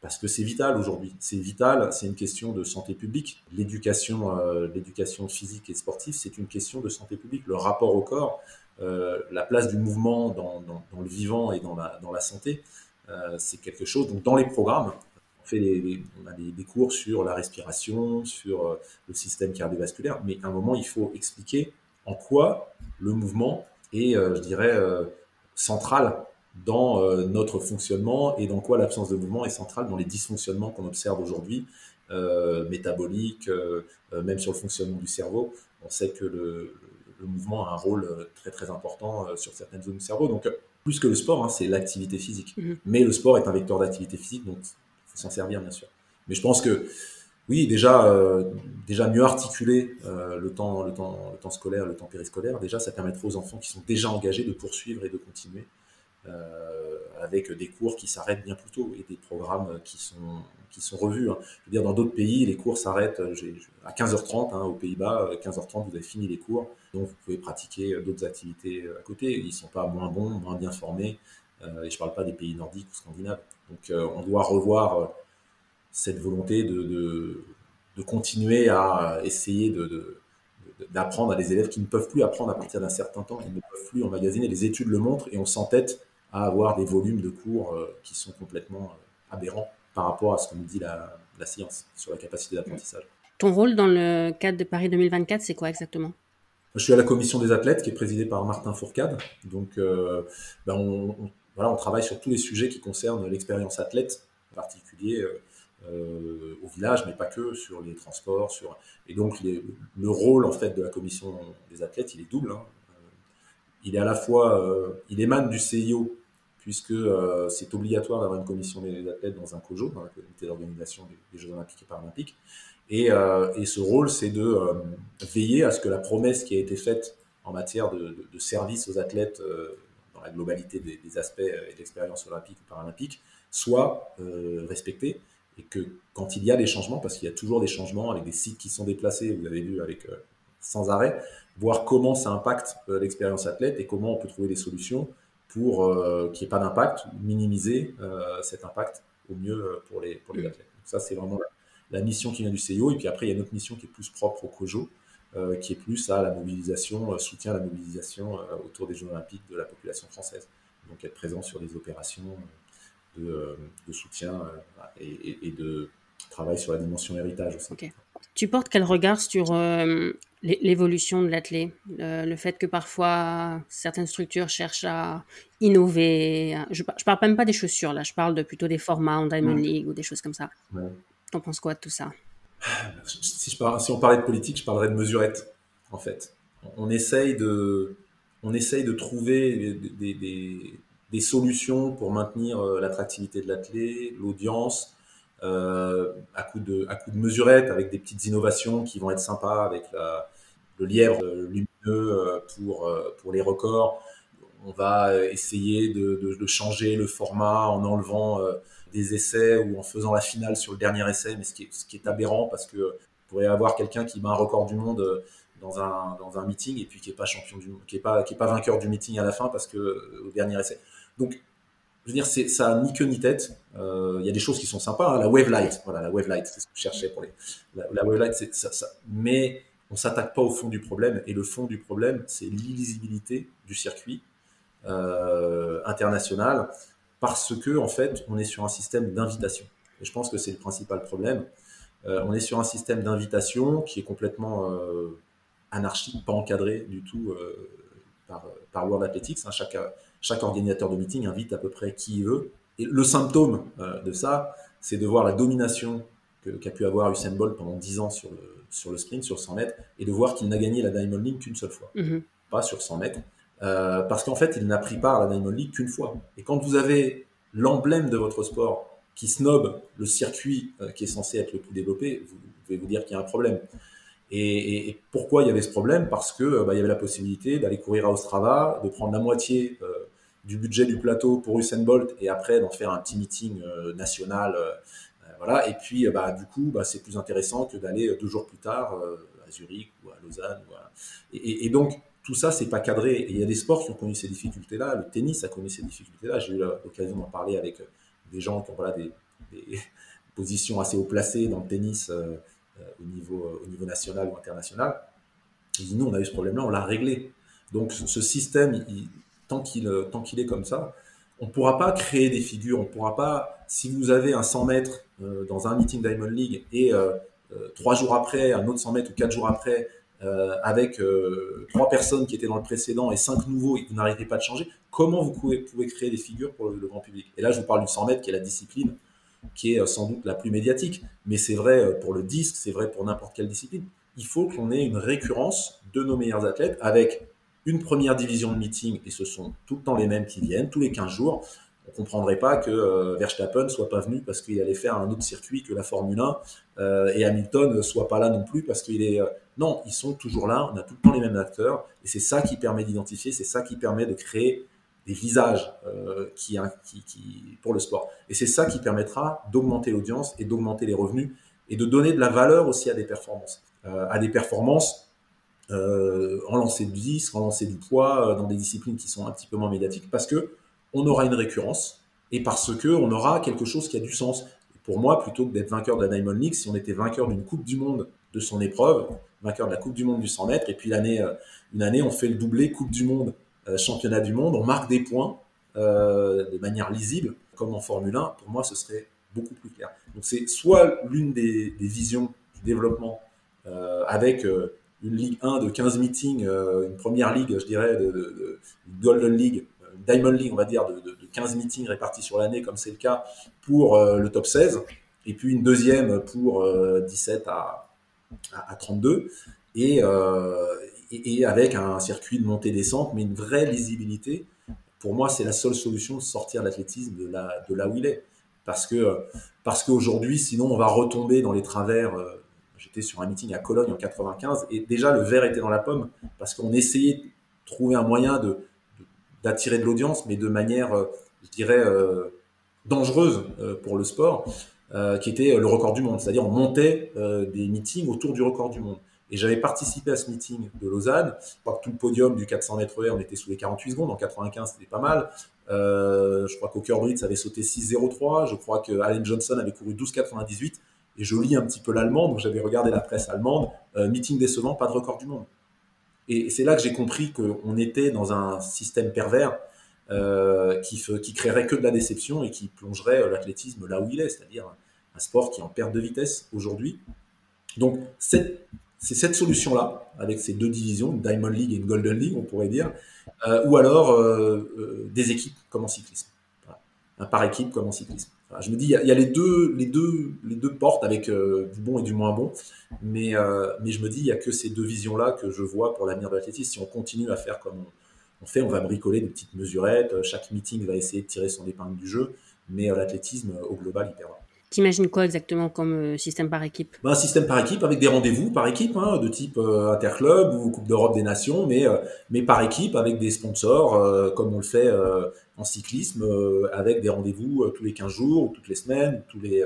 parce que c'est vital aujourd'hui. C'est vital, c'est une question de santé publique. L'éducation, euh, l'éducation physique et sportive, c'est une question de santé publique. Le rapport au corps, la place du mouvement dans, dans, le vivant et dans la, dans la santé, c'est quelque chose. Donc dans les programmes, on fait des, on a des, des, cours sur la respiration, sur le système cardiovasculaire, mais à un moment, il faut expliquer en quoi le mouvement est, je dirais, central dans euh, notre fonctionnement et dans quoi l'absence de mouvement est centrale dans les dysfonctionnements qu'on observe aujourd'hui, euh, métaboliques, euh, même sur le fonctionnement du cerveau. On sait que le, le, mouvement a un rôle très très important sur certaines zones du cerveau. Donc plus que le sport, hein, c'est l'activité physique. Mhm. Mais le sport est un vecteur d'activité physique, donc il faut s'en servir bien sûr. Mais je pense que oui, déjà, euh, déjà mieux articuler euh, le, temps, le, temps, le temps scolaire, le temps périscolaire, déjà, ça permettra aux enfants qui sont déjà engagés de poursuivre et de continuer. Euh, avec des cours qui s'arrêtent bien plus tôt et des programmes qui sont, qui sont revus. Hein. Je veux dire, dans d'autres pays, les cours s'arrêtent euh, à 15h30, hein, aux Pays-Bas, 15h30, euh, vous avez fini les cours, donc vous pouvez pratiquer d'autres activités à côté. Ils ne sont pas moins bons, moins bien formés, et je ne parle pas des pays nordiques ou scandinaves. Donc on doit revoir cette volonté de, de, continuer à essayer d'apprendre à des élèves qui ne peuvent plus apprendre à partir d'un certain temps, ils ne peuvent plus emmagasiner. Les études le montrent et on s'entête à avoir des volumes de cours euh, qui sont complètement euh, aberrants par rapport à ce que nous dit la, science sur la capacité d'apprentissage. Ton rôle dans le cadre de Paris 2024, c'est quoi exactement? Je suis à la commission des athlètes qui est présidée par Martin Fourcade. Donc, euh, ben on, voilà, on travaille sur tous les sujets qui concernent l'expérience athlète, en particulier au village, mais pas que, sur les transports. Sur... Et donc, le rôle en fait de la commission des athlètes, il est double. Hein. Il est à la fois, il émane du CIO, puisque c'est obligatoire d'avoir une commission des athlètes dans un COJO, dans la comité d'organisation des, Jeux olympiques et paralympiques. Et, et ce rôle, c'est de veiller à ce que la promesse qui a été faite en matière de, service aux athlètes dans la globalité des, aspects et d'expérience olympique ou paralympique soit euh, respectée et que quand il y a des changements, parce qu'il y a toujours des changements avec des sites qui sont déplacés, vous avez vu avec euh, sans arrêt, voir comment ça impacte euh, l'expérience athlète et comment on peut trouver des solutions pour qu'il n'y ait pas d'impact, minimiser cet impact au mieux pour les, pour les athlètes. Donc ça, c'est vraiment la, mission qui vient du CIO. Et puis après, il y a une autre mission qui est plus propre au COJO, qui est plus à la mobilisation, soutien à la mobilisation autour des Jeux Olympiques de la population française. Donc être présent sur des opérations de, soutien euh, et, de travail sur la dimension héritage aussi. Tu portes quel regard sur euh, l'évolution de l'athlète le, fait que parfois certaines structures cherchent à innover. Je, ne parle même pas des chaussures là, je parle de, plutôt des formats en Diamond League ou des choses comme ça. Ouais. T'en penses quoi de tout ça? Si, je si, on parlait de politique, je parlerais de mesurette en fait. On essaye de, on essaye de trouver des, des, des solutions pour maintenir euh, l'attractivité de l'athlète, l'audience, euh, à coup de à coup de mesurettes, avec des petites innovations qui vont être sympas, avec le lièvre lumineux euh, pour pour les records. On va essayer de, de, changer le format en enlevant des essais ou en faisant la finale sur le dernier essai, mais ce qui est, ce qui est aberrant parce que vous pourrait avoir quelqu'un qui bat un record du monde dans un, dans un meeting et puis qui est pas champion du qui est pas qui est pas vainqueur du meeting à la fin parce que au dernier essai. Donc, je veux dire, ça n'a ni queue ni tête. Euh, il y a des choses qui sont sympas. Hein. La wave light, voilà, la wave light, c'est ce que je cherchais pour les. La, wave light, c'est ça. Mais on s'attaque pas au fond du problème. Et le fond du problème, c'est l'illisibilité du circuit euh, international, parce que en fait, on est sur un système d'invitation. Et je pense que c'est le principal problème. Euh, on est sur un système d'invitation qui est complètement anarchique, pas encadré du tout par, par World Athletics. Hein. Chaque, chaque organisateur de meeting invite à peu près qui il veut. Et le symptôme euh, de ça, c'est de voir la domination qu'a pu avoir Usain Bolt pendant 10 ans sur le, sur le sprint, sur 100 mètres, et de voir qu'il n'a gagné la Diamond League qu'une seule fois, mhm. pas sur 100 mètres, euh, parce qu'en fait, il n'a pris part à la Diamond League qu'une fois. Et quand vous avez l'emblème de votre sport qui snob le circuit euh, qui est censé être le plus développé, vous, pouvez vous dire qu'il y a un problème. Et, pourquoi il y avait ce problème? Parce que bah, il y avait la possibilité d'aller courir à Ostrava, de prendre la moitié du budget du plateau pour Usain Bolt et après d'en faire un petit meeting euh, national. Euh, euh, voilà. Et puis, bah, du coup, bah, c'est plus intéressant que d'aller deux jours plus tard à Zurich ou à Lausanne. Et, donc, tout ça, c'est pas cadré. Et il y a des sports qui ont connu ces difficultés-là. Le tennis a connu ces difficultés-là. J'ai eu l'occasion d'en parler avec des gens qui ont voilà, des, positions assez haut placées dans le tennis au, niveau, au niveau national ou international. Ils disent, nous, on a eu ce problème-là, on l'a réglé. Donc, ce système, il, tant qu'il euh, tant qu'il est comme ça. On ne pourra pas créer des figures, on ne pourra pas, si vous avez un 100 mètres euh, dans un meeting Diamond League et euh, trois jours après, un autre 100 mètres ou quatre jours après, avec trois personnes qui étaient dans le précédent et cinq nouveaux et que vous n'arrêtez pas de changer, comment vous pouvez, créer des figures pour le, grand public? Et là, je vous parle du 100 mètres qui est la discipline qui est sans doute la plus médiatique, mais c'est vrai pour le disque, c'est vrai pour n'importe quelle discipline. Il faut qu'on ait une récurrence de nos meilleurs athlètes avec une première division de meeting, et ce sont tout le temps les mêmes qui viennent, tous les 15 jours. On comprendrait pas que euh, Verstappen soit pas venu parce qu'il allait faire un autre circuit que la Formule 1 euh, et Hamilton soit pas là non plus parce qu'il est... Euh, non, ils sont toujours là, on a tout le temps les mêmes acteurs, et c'est ça qui permet d'identifier, c'est ça qui permet de créer des visages qui, qui, qui, pour le sport. Et c'est ça qui permettra d'augmenter l'audience et d'augmenter les revenus et de donner de la valeur aussi à des performances. à des performances euh, relancer du disque, relancer du poids euh, dans des disciplines qui sont un petit peu moins médiatiques, parce que on aura une récurrence et parce que on aura quelque chose qui a du sens. Pour moi, plutôt que d'être vainqueur de la Diamond League, si on était vainqueur d'une Coupe du Monde de son épreuve, vainqueur de la Coupe du Monde du 100 mètres, et puis l'année, euh, une année, on fait le doublé Coupe du Monde, Championnat du Monde, on marque des points de manière lisible, comme en Formule 1, pour moi, ce serait beaucoup plus clair. Donc c'est soit l'une des, visions du développement avec une Ligue 1 de 15 meetings, euh, une première ligue, je dirais, de, Golden League, Diamond League, on va dire, de, 15 meetings répartis sur l'année, comme c'est le cas pour euh, le top 16, et puis une deuxième pour 17 à, à, 32, et, avec un circuit de montée-descente, mais une vraie lisibilité. Pour moi, c'est la seule solution de sortir l'athlétisme de là où il est. Parce que parce qu'aujourd'hui, sinon, on va retomber dans les travers. J'étais sur un meeting à Cologne en 95 et déjà le verre était dans la pomme parce qu'on essayait de trouver un moyen de d'attirer de l'audience, mais de manière, je dirais, dangereuse pour le sport, qui était le record du monde. C'est-à-dire, on montait des meetings autour du record du monde. Et j'avais participé à ce meeting de Lausanne. Je crois que tout le podium du 400 mètres air, on était sous les 48 secondes. En 95, c'était pas mal. Euh, je crois qu'Oker Brits avait sauté 6,03. Je crois que Allen Johnson avait couru 12,98. Et je lis un petit peu l'allemand, donc j'avais regardé la presse allemande. Euh, meeting décevant, pas de record du monde. Et c'est là que j'ai compris qu'on était dans un système pervers euh, qui, qui créerait que de la déception et qui plongerait l'athlétisme là où il est, c'est-à-dire un sport qui est en perte de vitesse aujourd'hui. Donc c'est cette solution-là, avec ces deux divisions, une Diamond League et une Golden League, on pourrait dire, euh, ou alors euh, euh, des équipes comme en cyclisme, un par équipe comme en cyclisme. Je me dis, il y, a, les deux, les deux, les deux portes avec du bon et du moins bon, mais mais je me dis, il y a que ces deux visions-là que je vois pour l'avenir de l'athlétisme. Si on continue à faire comme on, fait, on va bricoler des petites mesurettes. Chaque meeting va essayer de tirer son épingle du jeu, mais l'athlétisme au global, il perdra. T'imagines quoi exactement comme euh, système par équipe? Un système par équipe avec des rendez-vous par équipe, hein, de type euh, interclub ou Coupe d'Europe des Nations, mais, euh, mais par équipe avec des sponsors, comme on le fait en cyclisme, avec des rendez-vous tous les 15 jours ou toutes les semaines, tous les,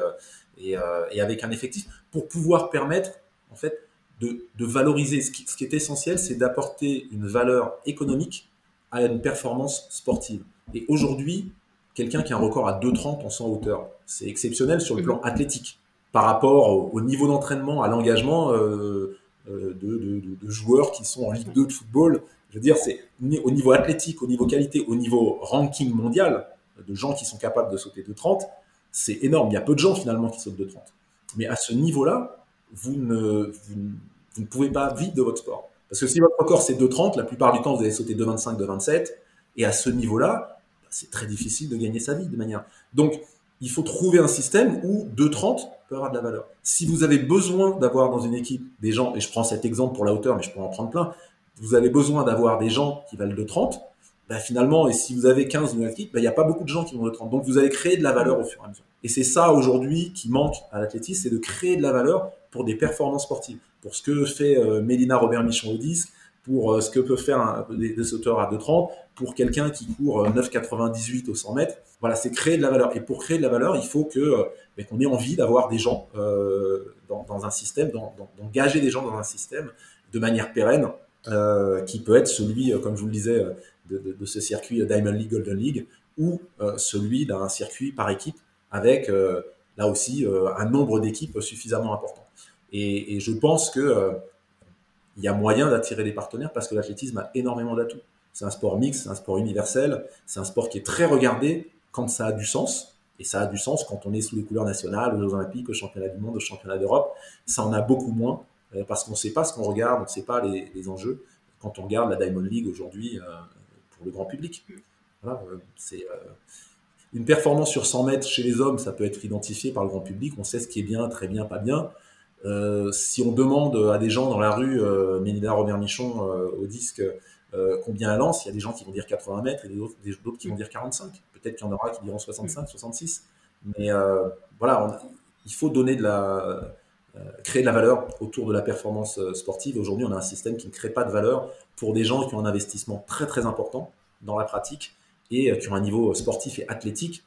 et, et, avec un effectif, pour pouvoir permettre en fait de, de valoriser. Ce qui, ce qui est essentiel, c'est d'apporter une valeur économique à une performance sportive. Et aujourd'hui, quelqu'un qui a un record à 2,30 en 100 hauteur. C'est exceptionnel sur le plan mhm. athlétique par rapport au, niveau d'entraînement, à l'engagement euh, euh, de, joueurs qui sont en Ligue 2 de football. Je veux dire, c'est au niveau athlétique, au niveau qualité, au niveau ranking mondial de gens qui sont capables de sauter 2,30, c'est énorme. Il y a peu de gens finalement qui sautent 2,30. Mais à ce niveau-là, vous ne, vous, ne pouvez pas vivre de votre sport. Parce que si votre record c'est 2,30, la plupart du temps vous allez sauter 2,25, 2,27. Et à ce niveau-là, c'est très difficile de gagner sa vie de manière. Donc, il faut trouver un système où 2,30 peut avoir de la valeur. Si vous avez besoin d'avoir dans une équipe des gens, et je prends cet exemple pour la hauteur, mais je peux en prendre plein, vous avez besoin d'avoir des gens qui valent 2,30, bah finalement, et si vous avez 15 dans l'équipe, bah, il n'y a pas beaucoup de gens qui vont 2,30. Donc vous allez créer de la valeur au fur et à mesure. Et c'est ça aujourd'hui qui manque à l'athlétisme, c'est de créer de la valeur pour des performances sportives. Pour ce que fait euh, Mélina Robert-Michon au disque, pour euh, ce que peut faire des, sauteurs à 2,30, pour quelqu'un qui court 9,98 euh, au 100 mètres. Voilà, c'est créer de la valeur. Et pour créer de la valeur, il faut que euh, ben, qu'on ait envie d'avoir des gens dans, un système, d'engager des gens dans un système de manière pérenne, qui peut être celui, comme je vous le disais, de, ce circuit Diamond League, Golden League, ou celui d'un circuit par équipe avec là aussi un nombre d'équipes suffisamment important. Et, et, je pense que il y a moyen d'attirer des partenaires parce que l'athlétisme a énormément d'atouts. C'est un sport mix, c'est un sport universel, c'est un sport qui est très regardé quand ça a du sens. Et ça a du sens quand on est sous les couleurs nationales, aux Jeux Olympiques, aux Championnats du Monde, aux Championnats d'Europe. Ça en a beaucoup moins euh, parce qu'on ne sait pas ce qu'on regarde, on ne sait pas les, enjeux quand on regarde la Diamond League aujourd'hui euh, pour le grand public. Voilà, euh, une performance sur 100 mètres chez les hommes, ça peut être identifié par le grand public. On sait ce qui est bien, très bien, pas bien. Si on demande à des gens dans la rue, euh, Mélina Robert Michon au disque, euh, combien elle lance, il y a des gens qui vont dire 80 mètres et d'autres qui vont dire 45. Peut-être qu'il y en aura qui diront 65, 66. Mais voilà, il faut donner de la, créer de la valeur autour de la performance sportive. Aujourd'hui, on a un système qui ne crée pas de valeur pour des gens qui ont un investissement très très important dans la pratique et qui ont un niveau sportif et athlétique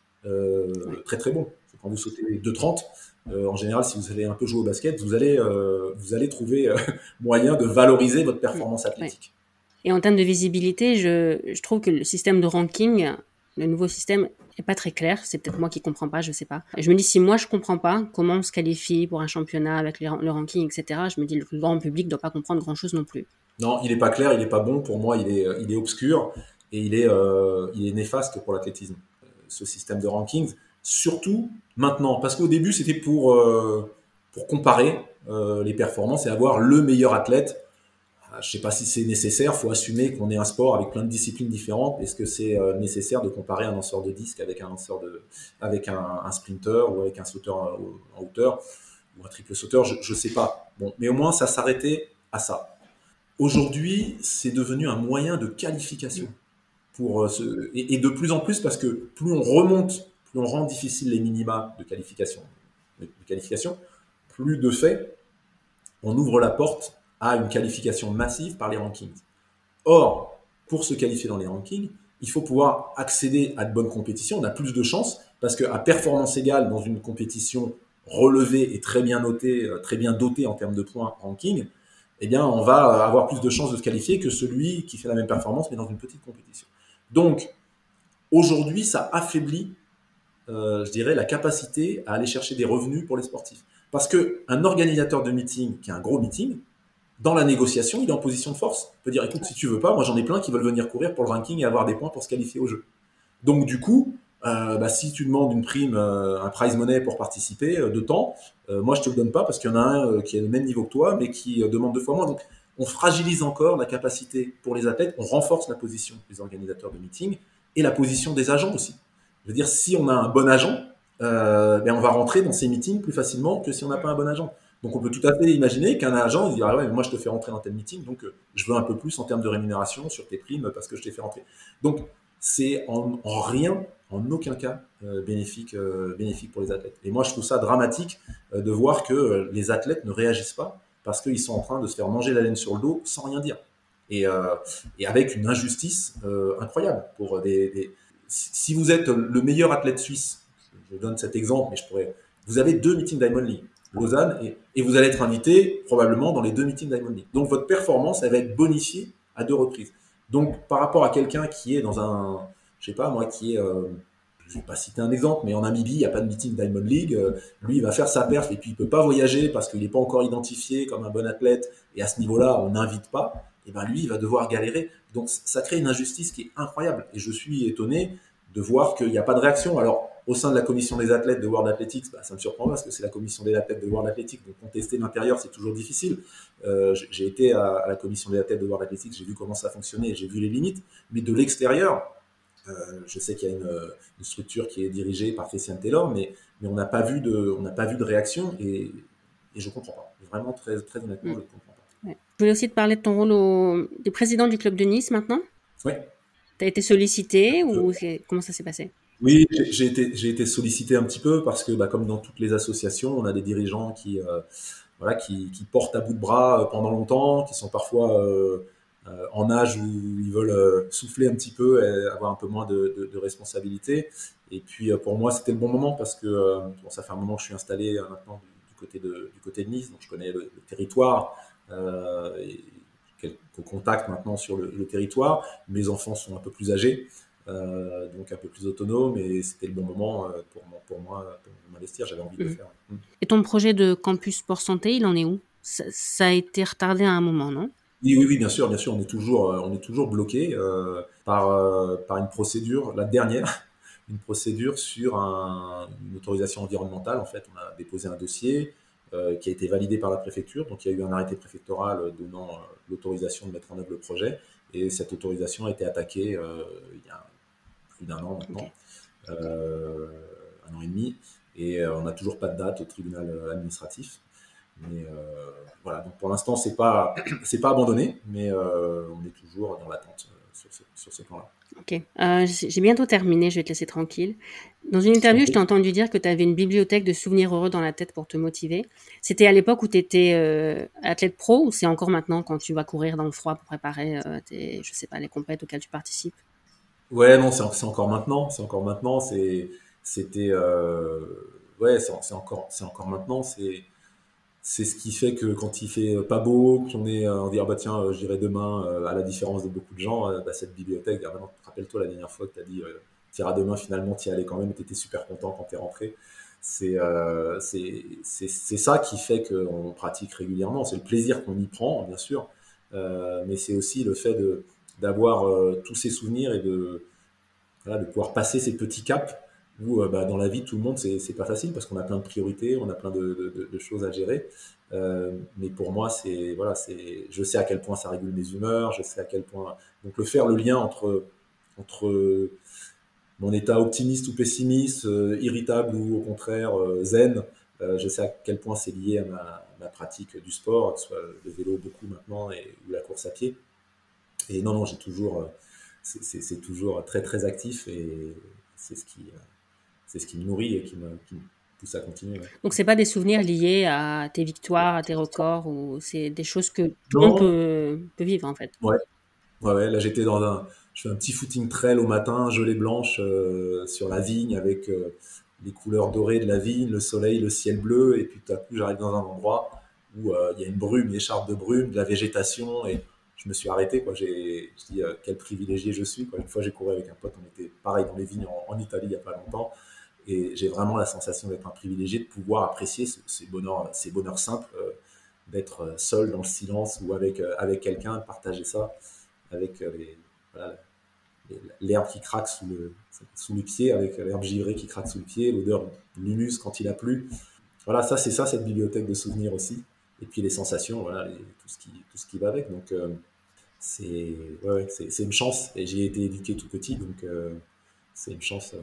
très très bon. Quand vous sautez 2,30, euh, en général, si vous allez un peu jouer au basket, vous allez, euh, vous allez trouver euh, moyen de valoriser votre performance athlétique. Et en termes de visibilité, je, trouve que le système de ranking, le nouveau système, est pas très clair. C'est peut-être moi qui comprends pas, je sais pas. Je me dis, si moi je comprends pas comment on se qualifie pour un championnat avec le ranking, etc., je me dis, le grand public doit pas comprendre grand-chose non plus. Non, il est pas clair, il est pas bon. Pour moi, il est, obscur et il est, il est néfaste pour l'athlétisme. Ce système de rankings, surtout maintenant. Parce qu'au début, c'était pour, euh, comparer euh, les performances et avoir le meilleur athlète je sais pas si c'est nécessaire, faut assumer qu'on est un sport avec plein de disciplines différentes. Est-ce que c'est nécessaire de comparer un lanceur de disque avec un lanceur de, avec un, sprinter ou avec un sauteur en, hauteur ou un triple sauteur? Je, je sais pas. Bon, mais au moins ça s'arrêtait à ça. Aujourd'hui, c'est devenu un moyen de qualification. Pour, euh, et, de plus en plus, parce que plus on remonte, plus on rend difficile les minima de qualification, de qualification plus de fait, on ouvre la porte à une qualification massive par les rankings. Or, pour se qualifier dans les rankings, il faut pouvoir accéder à de bonnes compétitions. On a plus de chances parce qu'à performance égale dans une compétition relevée et très bien notée, euh, très bien dotée en termes de points ranking, eh bien, on va avoir plus de chances de se qualifier que celui qui fait la même performance, mais dans une petite compétition. Donc, aujourd'hui, ça affaiblit, euh, je dirais, la capacité à aller chercher des revenus pour les sportifs. Parce qu'un organisateur de meeting, qui a un gros meeting, dans la négociation, il est en position de force. Il peut dire, écoute, si tu veux pas, moi j'en ai plein qui veulent venir courir pour le ranking et avoir des points pour se qualifier au jeu. Donc, du coup, euh, bah, si tu demandes une prime, euh, un prize money pour participer euh, de temps, moi je te le donne pas parce qu'il y en a un qui est au même niveau que toi, mais qui demande deux fois moins. Donc on fragilise encore la capacité pour les athlètes, on renforce la position des organisateurs de meetings et la position des agents aussi. Je veux dire, si on a un bon agent, ben on va rentrer dans ces meetings plus facilement que si on n'a pas un bon agent. Donc on peut tout à fait imaginer qu'un agent dit ah ouais, moi je te fais rentrer dans tel meeting, donc je veux un peu plus en termes de rémunération sur tes primes parce que je t'ai fait rentrer. Donc c'est en, rien, en aucun cas euh, bénéfique, euh, bénéfique pour les athlètes. Et moi, je trouve ça dramatique euh, de voir que les athlètes ne réagissent pas parce qu'ils sont en train de se faire manger la laine sur le dos sans rien dire. Et, et avec une injustice incroyable. Pour des, Si vous êtes le meilleur athlète suisse, je donne cet exemple, mais je pourrais. Vous avez deux meetings Diamond League, Lausanne, et, vous allez être invité probablement dans les deux meetings Diamond League. Donc votre performance, elle va être bonifiée à deux reprises. Donc, par rapport à quelqu'un qui est dans un, je sais pas moi, qui est, euh, je vais pas citer un exemple, mais en Namibie, il n'y a pas de meeting Diamond League, euh, lui, il va faire sa perf et puis il peut pas voyager parce qu'il n'est pas encore identifié comme un bon athlète et à ce niveau-là, on n'invite pas. Et ben lui, il va devoir galérer. Donc, ça crée une injustice qui est incroyable. Et je suis étonné de voir qu'il n'y a pas de réaction. Alors, au sein de la commission des athlètes de World Athletics, bah, ça me surprend parce que c'est la commission des athlètes de World Athletics, donc contester l'intérieur, c'est toujours difficile. Euh, j'ai été à, la commission des athlètes de World Athletics, j'ai vu comment ça fonctionnait, j'ai vu les limites, mais de l'extérieur, euh, je sais qu'il y a une, structure qui est dirigée par Christian Taylor, mais, mais on n'a pas vu de, on pas vu de réaction et, et je comprends pas. Vraiment très, très honnêtement, je ne comprends pas. Je voulais aussi te parler de ton rôle au, du président du club de Nice maintenant. Oui. Tu as été sollicité ou comment ça s'est passé? Oui, j'ai été, j'ai été sollicité un petit peu parce que, bah, comme dans toutes les associations, on a des dirigeants qui, euh, voilà, qui, qui, portent à bout de bras euh, pendant longtemps, qui sont parfois euh, en âge où ils veulent souffler un petit peu et avoir un peu moins de, de, de responsabilité. Et puis, pour moi, c'était le bon moment parce que bon, ça fait un moment que je suis installé maintenant du, côté de, du côté de Nice, donc je connais le, territoire. et quelques contacts maintenant sur le, territoire. Mes enfants sont un peu plus âgés. Euh, donc un peu plus autonome et c'était le bon moment euh, pour, pour moi pour m'investir, j'avais envie de le mmh. faire. Mmh. Et ton projet de campus sport santé, il en est où? Ça, a été retardé à un moment, non? Oui, oui, oui, bien sûr, bien sûr, on est toujours, euh, on est toujours bloqué par, par une procédure, la dernière, une procédure sur une autorisation environnementale. En fait, on a déposé un dossier qui a été validé par la préfecture. Donc, il y a eu un arrêté préfectoral donnant l'autorisation de mettre en œuvre le projet. Et cette autorisation a été attaquée il y a plus d'un an maintenant, euh, un an et demi, et euh, on n'a toujours pas de date au tribunal euh, administratif. Mais voilà, donc pour l'instant, c'est pas c'est pas abandonné, mais on est toujours dans l'attente sur ce, sur ce plan-là. Ok, j'ai bientôt terminé, je vais te laisser tranquille. Dans une interview, je t'ai entendu dire que tu avais une bibliothèque de souvenirs heureux dans la tête pour te motiver. C'était à l'époque où tu étais athlète pro ou c'est encore maintenant quand tu vas courir dans le froid pour préparer tes, je sais pas, les compètes auxquelles tu participes? Ouais, non, c'est encore maintenant. C'est encore maintenant. C'est, c'était, euh, ouais, c'est encore, c'est encore maintenant. C'est, c'est ce qui fait que quand il fait pas beau, qu'on est, euh, on dit ah bah tiens, euh, j'irai demain, à la différence de beaucoup de gens, bah, cette bibliothèque. Ah, bah rappelle-toi la dernière fois que tu as dit, tu iras demain. Finalement, tu y allais quand même. Tu étais super content quand tu es rentré. C'est, c'est, c'est ça qui fait qu'on pratique régulièrement. C'est le plaisir qu'on y prend, bien sûr, mais c'est aussi le fait de d'avoir euh, tous ces souvenirs et de, pouvoir passer ces petits caps où euh, bah, dans la vie, tout le monde, c'est pas facile parce qu'on a plein de priorités, on a plein de, choses à gérer. mais pour moi, c'est voilà, c'est, je sais à quel point ça régule mes humeurs, je sais à quel point. Donc le faire le lien entre entre mon état optimiste ou pessimiste, irritable ou au contraire zen, je sais à quel point c'est lié à ma, ma, pratique du sport, que ce soit le vélo beaucoup maintenant et, ou la course à pied. Et non, non, j'ai toujours, c'est toujours très très actif et c'est ce qui, c'est ce qui me nourrit et qui me, pousse à continuer. Donc c'est pas des souvenirs liés à tes victoires, à tes records ou c'est des choses que tout le monde peut, vivre en fait? Ouais, ouais, ouais là j'étais dans un, je fais un petit footing trail au matin, gelée blanche euh, sur la vigne avec euh, les couleurs dorées de la vigne, le soleil, le ciel bleu et puis tout à coup j'arrive dans un endroit où euh, il y a une brume, une écharpe de brume, de la végétation et je me suis arrêté. Quoi. J'ai, je dis quel privilégié je suis. Une fois j'ai couru avec un pote, on était pareil dans les vignes en, Italie il n'y a pas longtemps. Et j'ai vraiment la sensation d'être un privilégié, de pouvoir apprécier ces bonheurs, simples, euh, d'être euh, seul dans le silence ou avec, euh, avec quelqu'un, de partager ça avec l'herbe qui craque sous, le, sous les pieds, avec l'herbe givrée qui craque sous le pied, l'odeur de l'humus quand il a plu. Voilà, ça c'est ça, cette bibliothèque de souvenirs aussi. Et puis les sensations, voilà, tout, ce qui, tout ce qui va avec. Donc c'est ouais, une chance. Et j'ai été éduqué tout petit, donc c'est une chance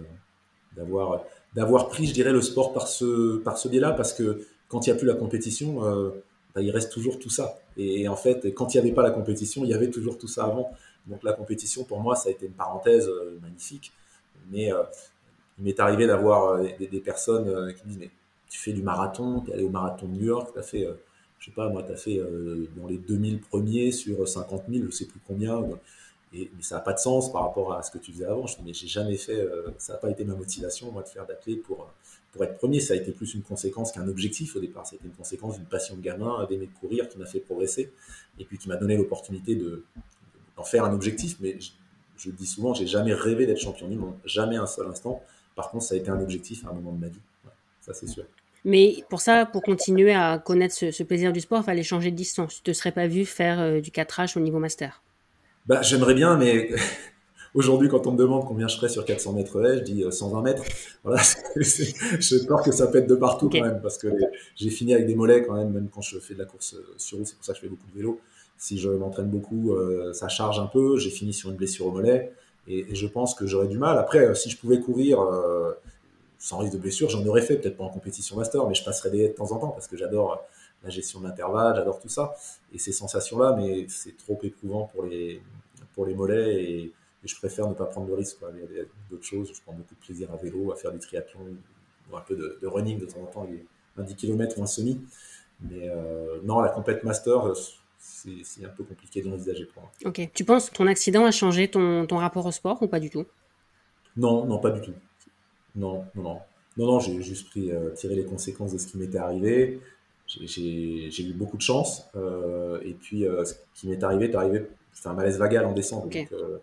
d'avoir d'avoir pris, je dirais, le sport par ce par ce biais-là, parce que quand il n'y a plus la compétition, euh, bah, il reste toujours tout ça. Et, en fait, quand il n'y avait pas la compétition, il y avait toujours tout ça avant. Donc la compétition, pour moi, ça a été une parenthèse euh, magnifique. Mais euh, il m'est arrivé d'avoir des, personnes qui me disent, mais tu fais du marathon, tu es allé au marathon de New York, tu as fait, je sais pas, moi, tu as fait dans les 2000 premiers sur 50 000, je sais plus combien mais ça n'a pas de sens par rapport à ce que tu faisais avant. Je mais j'ai jamais fait, euh, ça n'a pas été ma motivation, moi, de faire d'athlète pour, pour être premier. Ça a été plus une conséquence qu'un objectif au départ. C'était une conséquence d'une passion de gamin, d'aimer courir, qui m'a fait progresser, et puis qui m'a donné l'opportunité de, d'en faire un objectif. Mais je, dis souvent, j'ai jamais rêvé d'être champion du monde, jamais un seul instant. Par contre, ça a été un objectif à un moment de ma vie. ça, c'est sûr. Mais pour ça, pour continuer à connaître ce, plaisir du sport, il fallait changer de distance. Tu ne te serais pas vu faire euh, du 4H au niveau master bah, J'aimerais bien, mais aujourd'hui, quand on me demande combien je ferais sur 400 mètres haies, je dis 120 euh, mètres. Voilà, j'ai peur que ça pète de partout quand même, parce que j'ai fini avec des mollets quand même, même quand je fais de la course euh, sur route, c'est pour ça que je fais beaucoup de vélo. Si je m'entraîne beaucoup, euh, ça charge un peu. J'ai fini sur une blessure au mollet, et, je pense que j'aurais du mal. Après, si je pouvais courir sans risque de blessure, j'en aurais fait, peut-être pas en compétition master, mais je passerais des de temps en temps, parce que j'adore la gestion de l'intervalle, j'adore tout ça. Et ces sensations-là, mais c'est trop éprouvant pour les, pour les mollets et, je préfère ne pas prendre de risques. Il y a d'autres choses, je prends beaucoup de plaisir à vélo, à faire du triathlon, ou un peu de, running de temps en temps, un 10 km ou un semi. Mais euh, non, la compète master, c'est un peu compliqué d'envisager pour moi. Ok. Tu penses que ton accident a changé ton, ton rapport au sport ou pas du tout? Non, non, pas du tout. Non, non, non. Non, non, j'ai juste pris, euh, tiré les conséquences de ce qui m'était arrivé j'ai eu beaucoup de chance. Euh, et puis, euh, ce qui m'est arrivé, est arrivé, c'est un malaise vagal en. Donc, euh,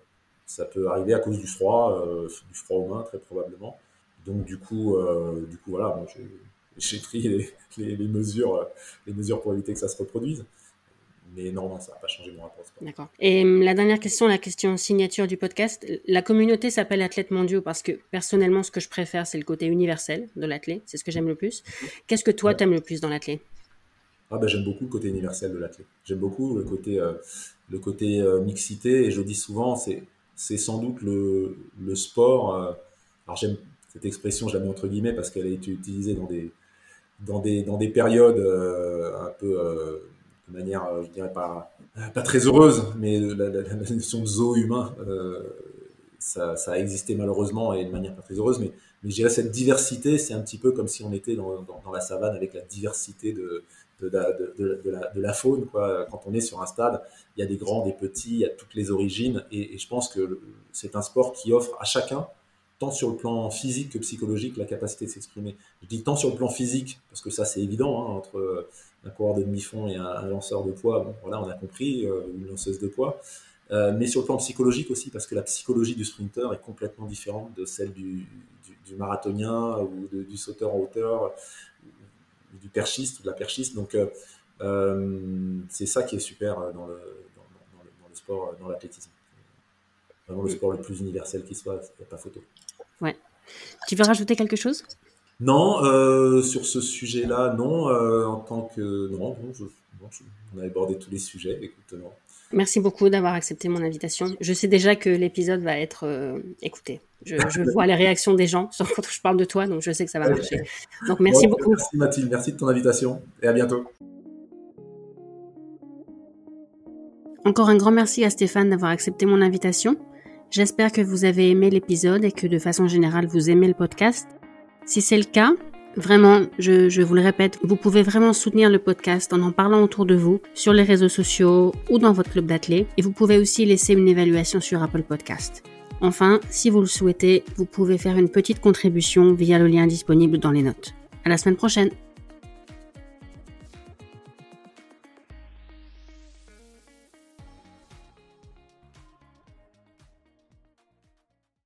ça peut arriver à cause du froid, du froid aux mains, très probablement. Donc, du coup, du coup voilà, j'ai pris les, les, mesures, les mesures pour éviter que ça se reproduise. Mais non, ça n'a pas changé mon rapport D'accord. Et hum, la dernière question, la question signature du podcast. La communauté s'appelle Athlètes mondiaux parce que personnellement, ce que je préfère, c'est le côté universel de l'athlète. C'est ce que j'aime le plus. Qu'est-ce que toi, tu aimes le plus dans l'athlète ah ben, J'aime beaucoup le côté universel de l'athlète. J'aime beaucoup le côté, euh, le côté euh, mixité. Et je dis souvent, c'est, c'est sans doute le, le sport. Euh, alors j'aime cette expression, je la mets entre guillemets parce qu'elle a été utilisée dans des, dans des, dans des périodes un peu de manière, je dirais pas, pas très heureuse, mais la, notion de zoo humain, ça, ça, a existé malheureusement et de manière pas très heureuse. Mais, mais je dirais cette diversité, c'est un petit peu comme si on était dans, dans, la savane avec la diversité de, de, la, faune. Quoi. Quand on est sur un stade, il y a des grands, des petits, il y a toutes les origines. Et, je pense que c'est un sport qui offre à chacun, tant sur le plan physique que psychologique, la capacité de s'exprimer. Je dis tant sur le plan physique, parce que ça c'est évident, hein, entre un coureur de demi-fond et un, lanceur de poids, bon, voilà, on a compris, euh, une lanceuse de poids. Euh, mais sur le plan psychologique aussi, parce que la psychologie du sprinter est complètement différente de celle du, marathonien ou du sauteur en hauteur du perchiste ou de la perchiste. Donc, euh, c'est ça qui est super dans le, dans, le, sport, dans l'athlétisme. Vraiment le sport le plus universel qui soit, il n'y a pas photo. Ouais. Tu veux rajouter quelque chose? Non, euh, sur ce sujet-là, non. Euh, en tant que non, on a abordé tous les sujets. Écoute, non. Merci beaucoup d'avoir accepté mon invitation. Je sais déjà que l'épisode va être euh, écouté. Je, vois les réactions des gens quand je parle de toi, donc je sais que ça va marcher. Donc merci beaucoup. Merci Mathilde, merci de ton invitation et à bientôt. Encore un grand merci à Stéphane d'avoir accepté mon invitation. J'espère que vous avez aimé l'épisode et que de façon générale vous aimez le podcast. Si c'est le cas, Vraiment, je, vous le répète, vous pouvez vraiment soutenir le podcast en en parlant autour de vous, sur les réseaux sociaux ou dans votre club d'athlètes. Et vous pouvez aussi laisser une évaluation sur Apple Podcast. Enfin, si vous le souhaitez, vous pouvez faire une petite contribution via le lien disponible dans les notes. À la semaine prochaine!